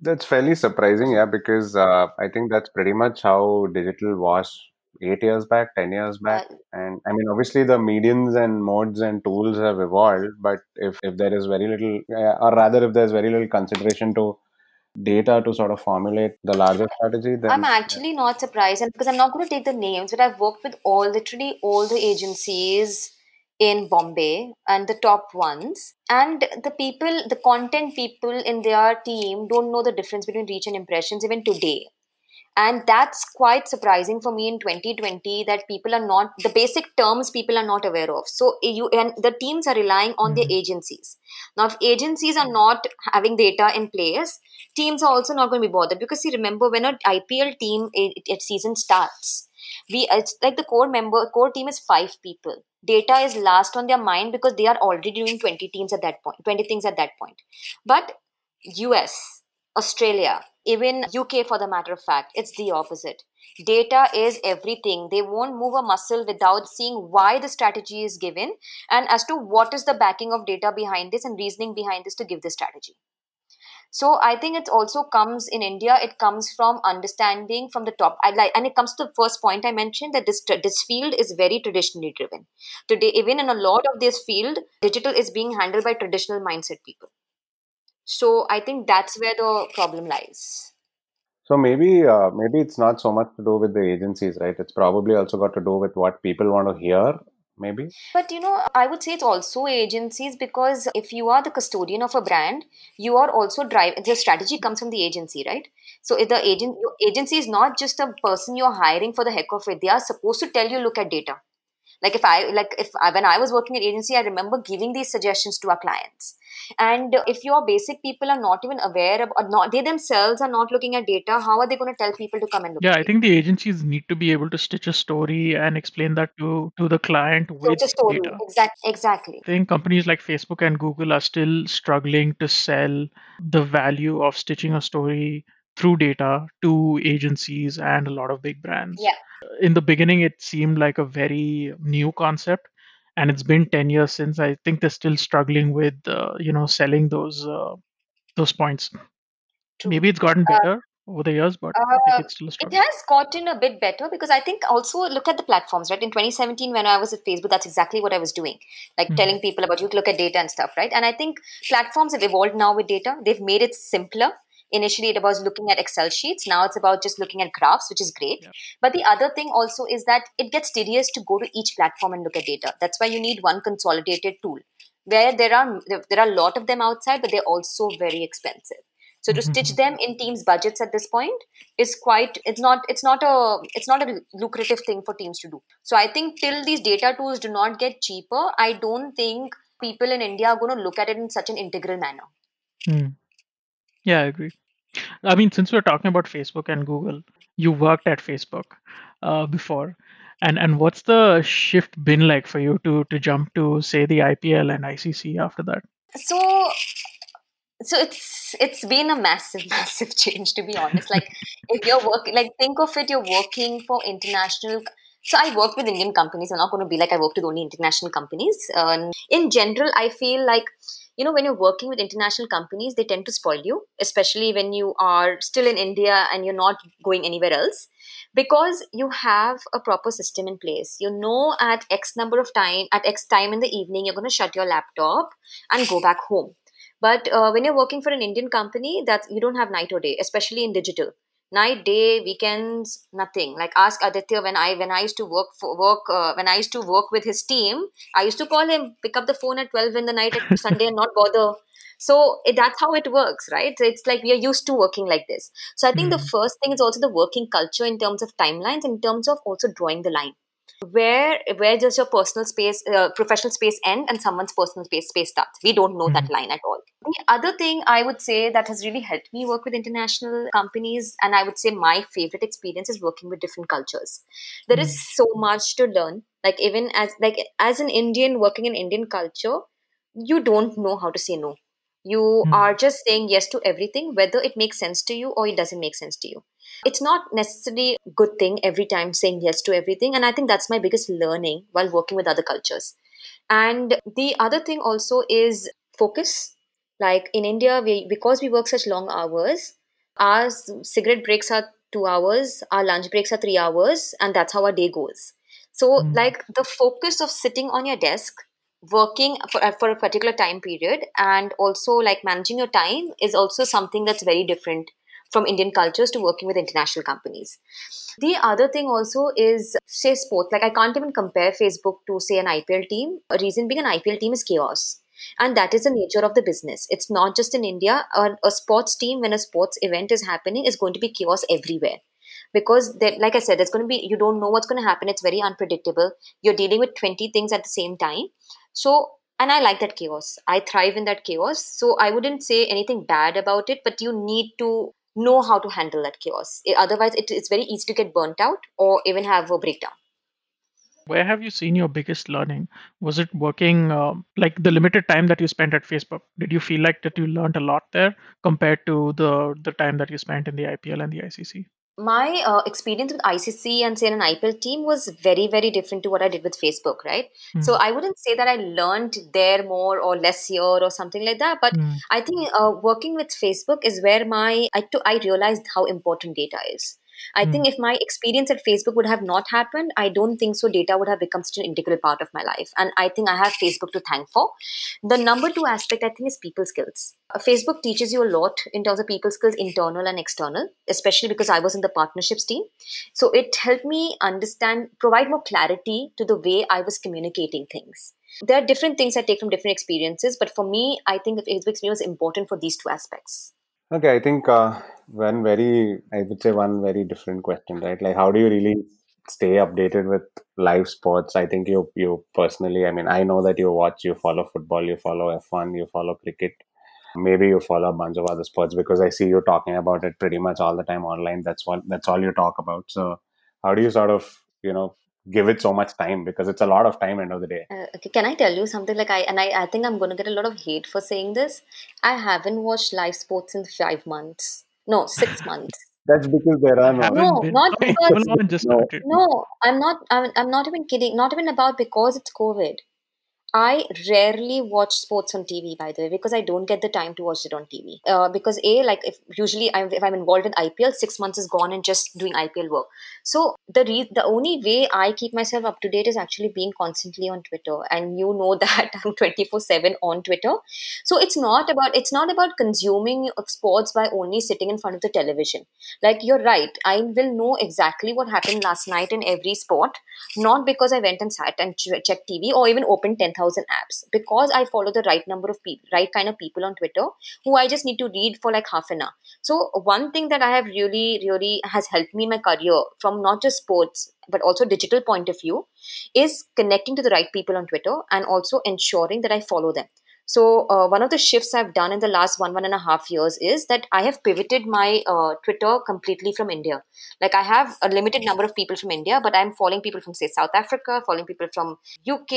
Speaker 3: That's fairly surprising, yeah, because uh, I think that's pretty much how digital was eight years back, ten years back.
Speaker 4: Uh,
Speaker 3: And I mean, obviously, the medians and modes and tools have evolved, but if, if there is very little, uh, or rather, if there's very little consideration to data to sort of formulate the larger strategy, then
Speaker 4: I'm actually not surprised, and because I'm not going to take the names, but I've worked with all literally all the agencies in Bombay and the top ones, and the people, the content people in their team don't know the difference between reach and impressions even today. and that's quite surprising for me in 2020 that people are not the basic terms people are not aware of. So eh, you and the teams are relying on their mm-hmm. agencies. Now if agencies are not having data in place teams are also not going to be bothered. Because see remember when an ipl team eh, it, it season starts we it's like the core member core team is five people data is last on their mind because they are already doing 20 teams at that point 20 things at that point. But us australia even uk for the matter of fact it's the opposite. Data is everything. They won't move a muscle without seeing why the strategy is given and as to what is the backing of data behind this and reasoning behind this to give the strategy so i think it also comes in india it comes from understanding from the top i like and it comes to the first point i mentioned that this this field is very traditionally driven today even in a lot of this field digital is being handled by traditional mindset people so i think that's where the problem lies
Speaker 3: So maybe uh, maybe it's not so much to do with the agencies, right? It's probably also got to do with what people want to hear. Maybe.
Speaker 4: But you know, I would say it's also agencies because if you are the custodian of a brand, you are also driving. The strategy comes from the agency, right? So if the agent your agency is not just a person you're hiring for the heck of it. They are supposed to tell you look at data. Like if I like if I, when I was working at agency, I remember giving these suggestions to our clients. And if your basic people are not even aware of, or not they themselves are not looking at data, how are they going to tell people to come and look?
Speaker 2: Yeah, I think the agencies need to be able to stitch a story and explain that to to the client with
Speaker 4: story.
Speaker 2: data.
Speaker 4: Exact, exactly.
Speaker 2: I think companies like Facebook and Google are still struggling to sell the value of stitching a story through data to agencies and a lot of big brands.
Speaker 4: Yeah.
Speaker 2: In the beginning, it seemed like a very new concept, and it's been 10 years since. I think they're still struggling with, uh, you know, selling those uh, those points.
Speaker 4: True.
Speaker 2: Maybe it's gotten
Speaker 4: Uh,
Speaker 2: better over the years, but I
Speaker 4: Uh,
Speaker 2: think it's still a
Speaker 4: it has gotten a bit better because I think also look at the platforms, right? In 2017, when I was at Facebook, that's exactly what I was doing, like
Speaker 2: Mhm.
Speaker 4: telling people about you look at data and stuff, right? And I think platforms have evolved now with data. They've made it simpler. Initially, it was looking at Excel sheets. Now it's about just looking at graphs, which is great.
Speaker 2: Yeah.
Speaker 4: But the other thing also is that it gets tedious to go to each platform and look at data. That's why you need one consolidated tool. Where there are there are a lot of them outside, but they're also very expensive. So to stitch them in teams' budgets at this point is quite it's not it's not a it's not a lucrative thing for teams to do. So I think till these data tools do not get cheaper, I don't think people in India are going to look at it in such an integral manner.
Speaker 2: Hmm. Yeah, I agree. I mean, since we're talking about Facebook and Google, you worked at Facebook uh, before, and and what's the shift been like for you to to jump to say the IPL and ICC after that?
Speaker 4: So so it's it's been a massive massive change to be honest like if you're working like think of it you're working for international so i work with indian companies i'm not going to be like i worked with only international companies um, in general i feel like you know when you're working with international companies they tend to spoil you especially when you are still in india and you're not going anywhere else because you have a proper system in place. You know at x number of time at x time in the evening you're going to shut your laptop and go back home. But uh, when you're working for an indian company that you don't have night or day especially in digital night day weekends nothing. Like ask aditya when i when i used to work for work uh, when i used to work with his team i used to call him pick up the phone at 12 in the night at sunday and not bother. So it, that's how it works right? It's like we are used to working like this. So i think mm. the first thing is also the working culture in terms of timelines in terms of also drawing the line where where does your personal space uh, professional space end and someone's personal space space starts we don't know mm-hmm. that line at all. The other thing i would say that has really helped me work with international companies and i would say my favorite experience is working with different cultures. There mm-hmm. is so much to learn. Like even as like as an indian working in indian culture you don't know how to say no you mm-hmm. are just saying yes to everything whether it makes sense to you or it doesn't make sense to you it's not necessarily a good thing every time saying yes to everything and i think that's my biggest learning while working with other cultures and the other thing also is focus like in india we because we work such long hours our cigarette breaks are 2 hours our lunch breaks are 3 hours and that's how our day goes so mm. like the focus of sitting on your desk working for, uh, for a particular time period and also like managing your time is also something that's very different from Indian cultures to working with international companies. The other thing also is, say, sports. Like, I can't even compare Facebook to, say, an IPL team. A reason being, an IPL team is chaos. And that is the nature of the business. It's not just in India. A, a sports team, when a sports event is happening, is going to be chaos everywhere because like i said there's going to be you don't know what's going to happen it's very unpredictable you're dealing with 20 things at the same time so and i like that chaos i thrive in that chaos so i wouldn't say anything bad about it but you need to know how to handle that chaos. Otherwise, it, it's very easy to get burnt out or even have a breakdown.
Speaker 2: Where have you seen your biggest learning? Was it working uh, like the limited time that you spent at Facebook? Did you feel like that you learned a lot there compared to the the time that you spent in the IPL and the ICC?
Speaker 4: My uh, experience with ICC and say an IPL team was very very different to what I did with Facebook, right? Mm. So I wouldn't say that I learned there more or less here or something like that, but mm. I think uh, working with Facebook is where my I, to, I realized how important data is. I mm. think if my experience at Facebook would have not happened, I don't think so. Data would have become such an integral part of my life. And I think I have Facebook to thank for. The number two aspect, I think, is people skills. Uh, Facebook teaches you a lot in terms of people skills, internal and external, especially because I was in the partnerships team. So it helped me understand, provide more clarity to the way I was communicating things. There are different things I take from different experiences, but for me, I think the Facebook experience is important for these two aspects.
Speaker 3: Okay, I think uh, one very, I would say one very different question, right? Like, how do you really stay updated with live sports? I think you, you personally, I mean, I know that you watch, you follow football, you follow F1, you follow cricket. Maybe you follow a bunch of other sports because I see you talking about it pretty much all the time online. That's what, that's all you talk about. So, how do you sort of, you know, give it so much time because it's a lot of time end of the day.
Speaker 4: Uh, okay can i tell you something? Like i and I, I think i'm going to get a lot of hate for saying this. I haven't watched live sports in five months. No six months.
Speaker 3: That's because there are no
Speaker 4: no not because no. no i'm not I'm, I'm not even kidding not even about because it's covid I rarely watch sports on TV, by the way, because I don't get the time to watch it on TV. Uh, because a like if usually I'm, if I'm involved in IPL, six months is gone and just doing IPL work. So the re- the only way I keep myself up to date is actually being constantly on Twitter, and you know that I'm twenty four seven on Twitter. So it's not about it's not about consuming sports by only sitting in front of the television. Like you're right, I will know exactly what happened last night in every sport, not because I went and sat and ch- checked TV or even opened ten 10,000 apps because I follow the right number of people, right kind of people on Twitter who I just need to read for like half an hour. So, one thing that I have really, really has helped me in my career from not just sports but also digital point of view is connecting to the right people on Twitter and also ensuring that I follow them. So uh, one of the shifts I've done in the last one one and a half years is that I have pivoted my uh, Twitter completely from India. Like I have a limited number of people from India, but I'm following people from say South Africa, following people from UK,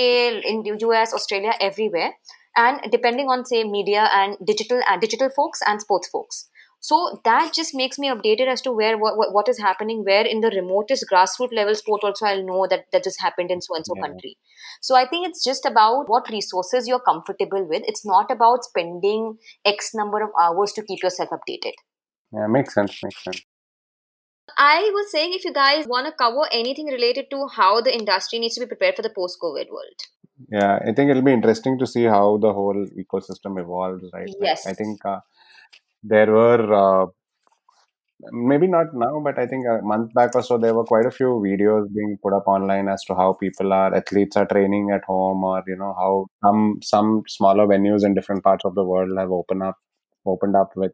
Speaker 4: in US, Australia, everywhere, and depending on say media and digital uh, digital folks and sports folks. So that just makes me updated as to where what, what is happening, where in the remotest grassroots level sport also I'll know that that just happened in so and so
Speaker 3: Yeah.
Speaker 4: country. So I think it's just about what resources you're comfortable with. It's not about spending X number of hours to keep yourself updated.
Speaker 3: Yeah, makes sense. Makes sense.
Speaker 4: I was saying if you guys want to cover anything related to how the industry needs to be prepared for the post-COVID world.
Speaker 3: Yeah, I think it'll be interesting to see how the whole ecosystem evolves, right? Like,
Speaker 4: Yes.
Speaker 3: I think uh, there were uh, maybe not now, but I think a month back or so, there were quite a few videos being put up online as to how people are athletes are training at home, or you know how some some smaller venues in different parts of the world have opened up opened up with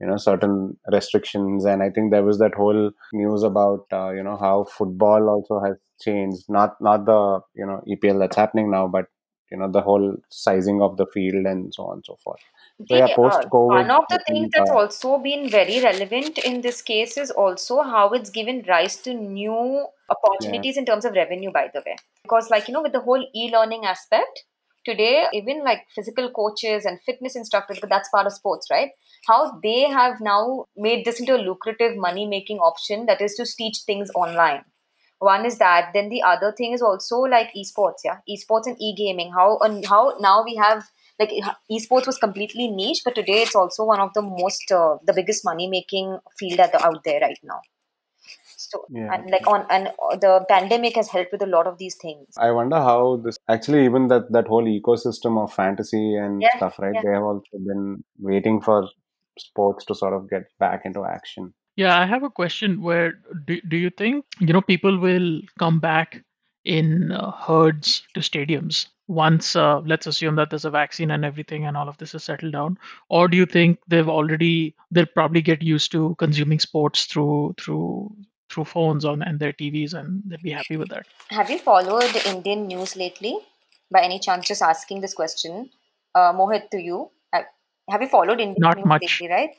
Speaker 3: you know certain restrictions. And i think there was that whole news about uh, you know how football also has changed. Not not the you know epl that's happening now but you know the whole sizing of the field and so on and so forth so yeah
Speaker 4: uh,
Speaker 3: post-covid
Speaker 4: one of the things
Speaker 3: think,
Speaker 4: that's
Speaker 3: uh,
Speaker 4: also been very relevant in this case is also how it's given rise to new opportunities in terms of revenue, by the way. Because, like, you know, with the whole e learning aspect, today, even like physical coaches and fitness instructors, because that's part of sports, right? How they have now made this into a lucrative money making option that is to teach things online. One is that. Then the other thing is also like esports, yeah, esports and e-gaming. How and how now we have like esports was completely niche, but today it's also one of the most uh, the biggest money making field at the, out there right now. So
Speaker 3: Yeah.
Speaker 4: and like on and uh, the pandemic has helped with a lot of these things.
Speaker 3: I wonder how this actually even that that whole ecosystem of fantasy and
Speaker 4: Yeah,
Speaker 3: stuff, right?
Speaker 4: yeah.
Speaker 3: They have also been waiting for sports to sort of get back into action.
Speaker 2: Yeah, I have a question where do, do you think, you know, people will come back in uh, herds to stadiums once, uh, let's assume that there's a vaccine and everything and all of this is settled down? Or do you think they've already, they'll probably get used to consuming sports through, through, through phones on and their TVs and they'll be happy with that?
Speaker 4: Have you followed the Indian news lately? By any chance, just asking this question, uh, Mohit, to you. Have, have you followed Indian
Speaker 2: Not
Speaker 4: news
Speaker 2: much.
Speaker 4: lately, right?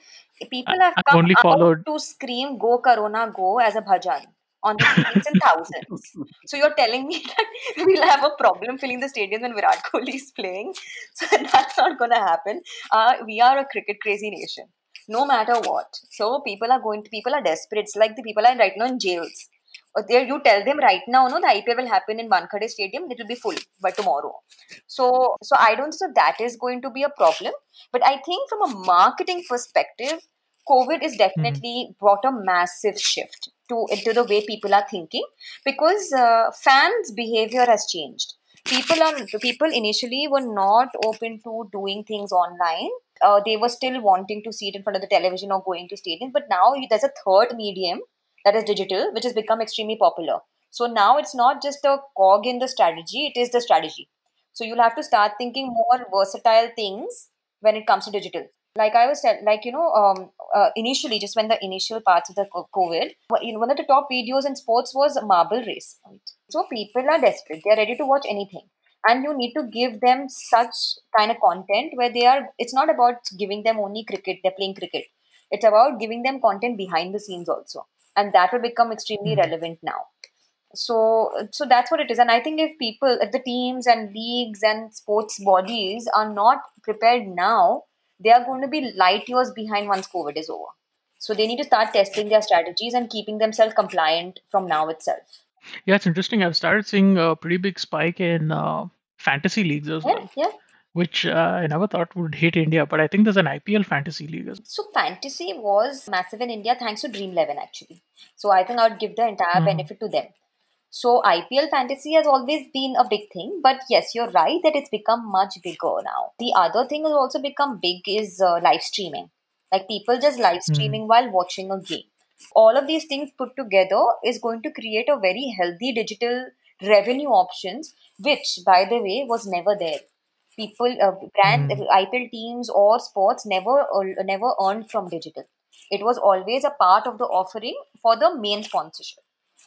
Speaker 4: People have
Speaker 2: I've
Speaker 4: come
Speaker 2: only
Speaker 4: out
Speaker 2: followed-
Speaker 4: to scream "Go Corona, Go" as a bhajan on the streets in thousands. So you're telling me that we'll have a problem filling the stadium when Virat Kohli is playing? So that's not going to happen. Uh, we are a cricket crazy nation, no matter what. So people are going to people are desperate. It's like the people are right now in jails. Or there you tell them right now, no, the IPL will happen in Wankhede Stadium. It will be full by tomorrow. So, so I don't think that is going to be a problem. But I think from a marketing perspective, COVID is definitely brought a massive shift to into the way people are thinking because uh, fans' behavior has changed. People are people initially were not open to doing things online. Uh, they were still wanting to see it in front of the television or going to stadiums. But now there's a third medium that is digital, which has become extremely popular. So now it's not just a cog in the strategy; it is the strategy. So you'll have to start thinking more versatile things when it comes to digital. Like I was tell, like you know, um, uh, initially just when the initial parts of the COVID, one- you know, one of the top videos in sports was marble race. Right? So people are desperate; they are ready to watch anything, and you need to give them such kind of content where they are. It's not about giving them only cricket; they're playing cricket. It's about giving them content behind the scenes also, and that will become extremely
Speaker 2: Mhm.
Speaker 4: relevant now so so that's what it is and i think if people if the teams and leagues and sports bodies are not prepared now they are going to be light years behind once covid is over. So they need to start testing their strategies and keeping themselves compliant from now itself.
Speaker 2: Yeah, it's interesting. I've started seeing a pretty big spike in uh, fantasy leagues as
Speaker 4: yeah
Speaker 2: well,
Speaker 4: yeah.
Speaker 2: which uh, I never thought would hit India, but I think there's an IPL fantasy league as
Speaker 4: so fantasy was massive in india thanks to Dream11 actually. So i think i would give the entire
Speaker 2: Mhm.
Speaker 4: benefit to them so ipl fantasy has always been a big thing but yes you're right that it's become much bigger now the other thing has also become big is uh, live streaming like people just live streaming while watching a game all of these things put together is going to create a very healthy digital revenue options which by the way was never there people uh, brand
Speaker 2: Mm.
Speaker 4: IPL teams or sports never uh, never earned from digital. It was always a part of the offering for the main sponsorship.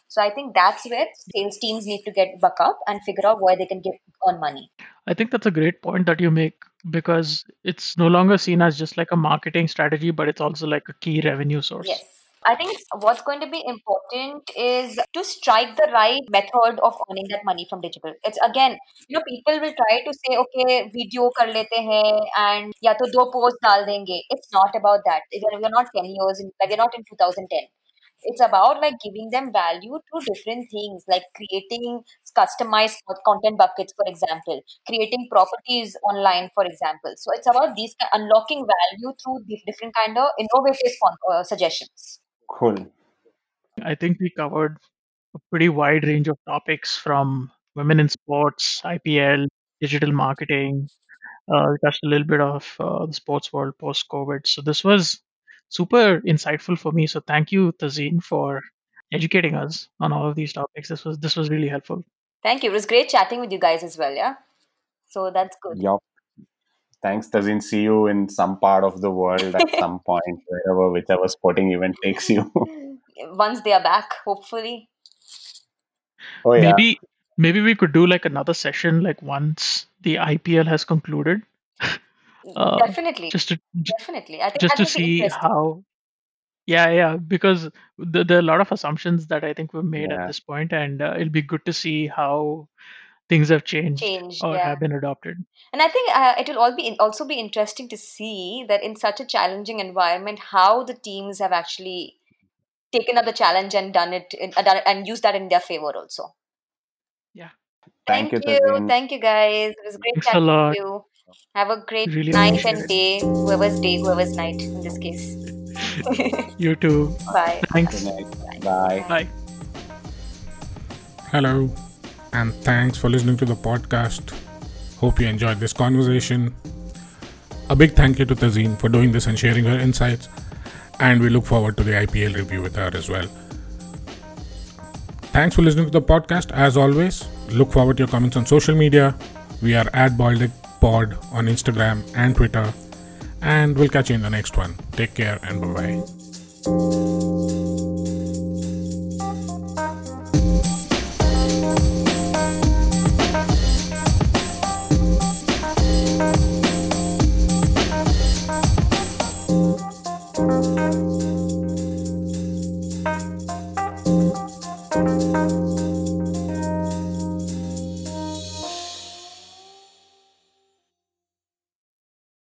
Speaker 4: So I think that's where sales teams need to get buck up and figure out where they can get earn money.
Speaker 2: I think that's a great point that you make because it's no longer seen as just like a marketing strategy, but it's also like a key revenue source.
Speaker 4: Yes. I think what's going to be important is to strike the right method of earning that money from digital. It's again, you know, people will try to say, okay, video kar lete hain and ya to do post dal denge. It's not about that. We're not 10 years, in, like we're not in 2010 it's about like giving them value through different things like creating customized content buckets for example. Creating properties online for example. So it's about these unlocking value through the different kind of innovative uh, suggestions.
Speaker 3: Cool.
Speaker 2: I think we covered a pretty wide range of topics from women in sports ipl digital marketing uh, we touched a little bit of uh, the sports world post covid so this was super insightful for me. So thank you, Tazeen, for educating us on all of these topics. This was this was really helpful.
Speaker 4: Thank you. It was great chatting with you guys as well. Yeah. So that's good.
Speaker 3: Yep. Thanks, Tazeen. See you in some part of the world at some point, wherever, whichever sporting event takes you.
Speaker 4: Once they are back, hopefully.
Speaker 3: Oh yeah.
Speaker 2: Maybe maybe we could do like another session, like once the IPL has concluded.
Speaker 4: Uh, definitely.
Speaker 2: Just to
Speaker 4: definitely. I think
Speaker 2: just to see how. Yeah, yeah, because there, there, are a lot of assumptions that I think were made yeah. at this point, and uh, it'll be good to see how things have changed,
Speaker 4: changed
Speaker 2: or
Speaker 4: yeah.
Speaker 2: have been adopted.
Speaker 4: And I think uh, it will all be also be interesting to see that in such a challenging environment, how the teams have actually taken up the challenge and done it in, uh, and used that in their favor also.
Speaker 2: Yeah.
Speaker 4: Thank, Thank you. you. Thank you, guys. It was great
Speaker 2: Thanks chatting with
Speaker 4: you. Have a great really night and day, whoever's day, whoever's night in this case.
Speaker 2: you too.
Speaker 4: Bye.
Speaker 2: Thanks. Bye.
Speaker 3: Bye.
Speaker 2: Bye.
Speaker 1: Hello, and thanks for listening to the podcast. Hope you enjoyed this conversation. A big thank you to Tazeen for doing this and sharing her insights, and we look forward to the IPL review with her as well. Thanks for listening to the podcast. As always, look forward to your comments on social media. We are at Baltic Pod on Instagram and Twitter. And we'll catch you in the next one. Take care and bye bye.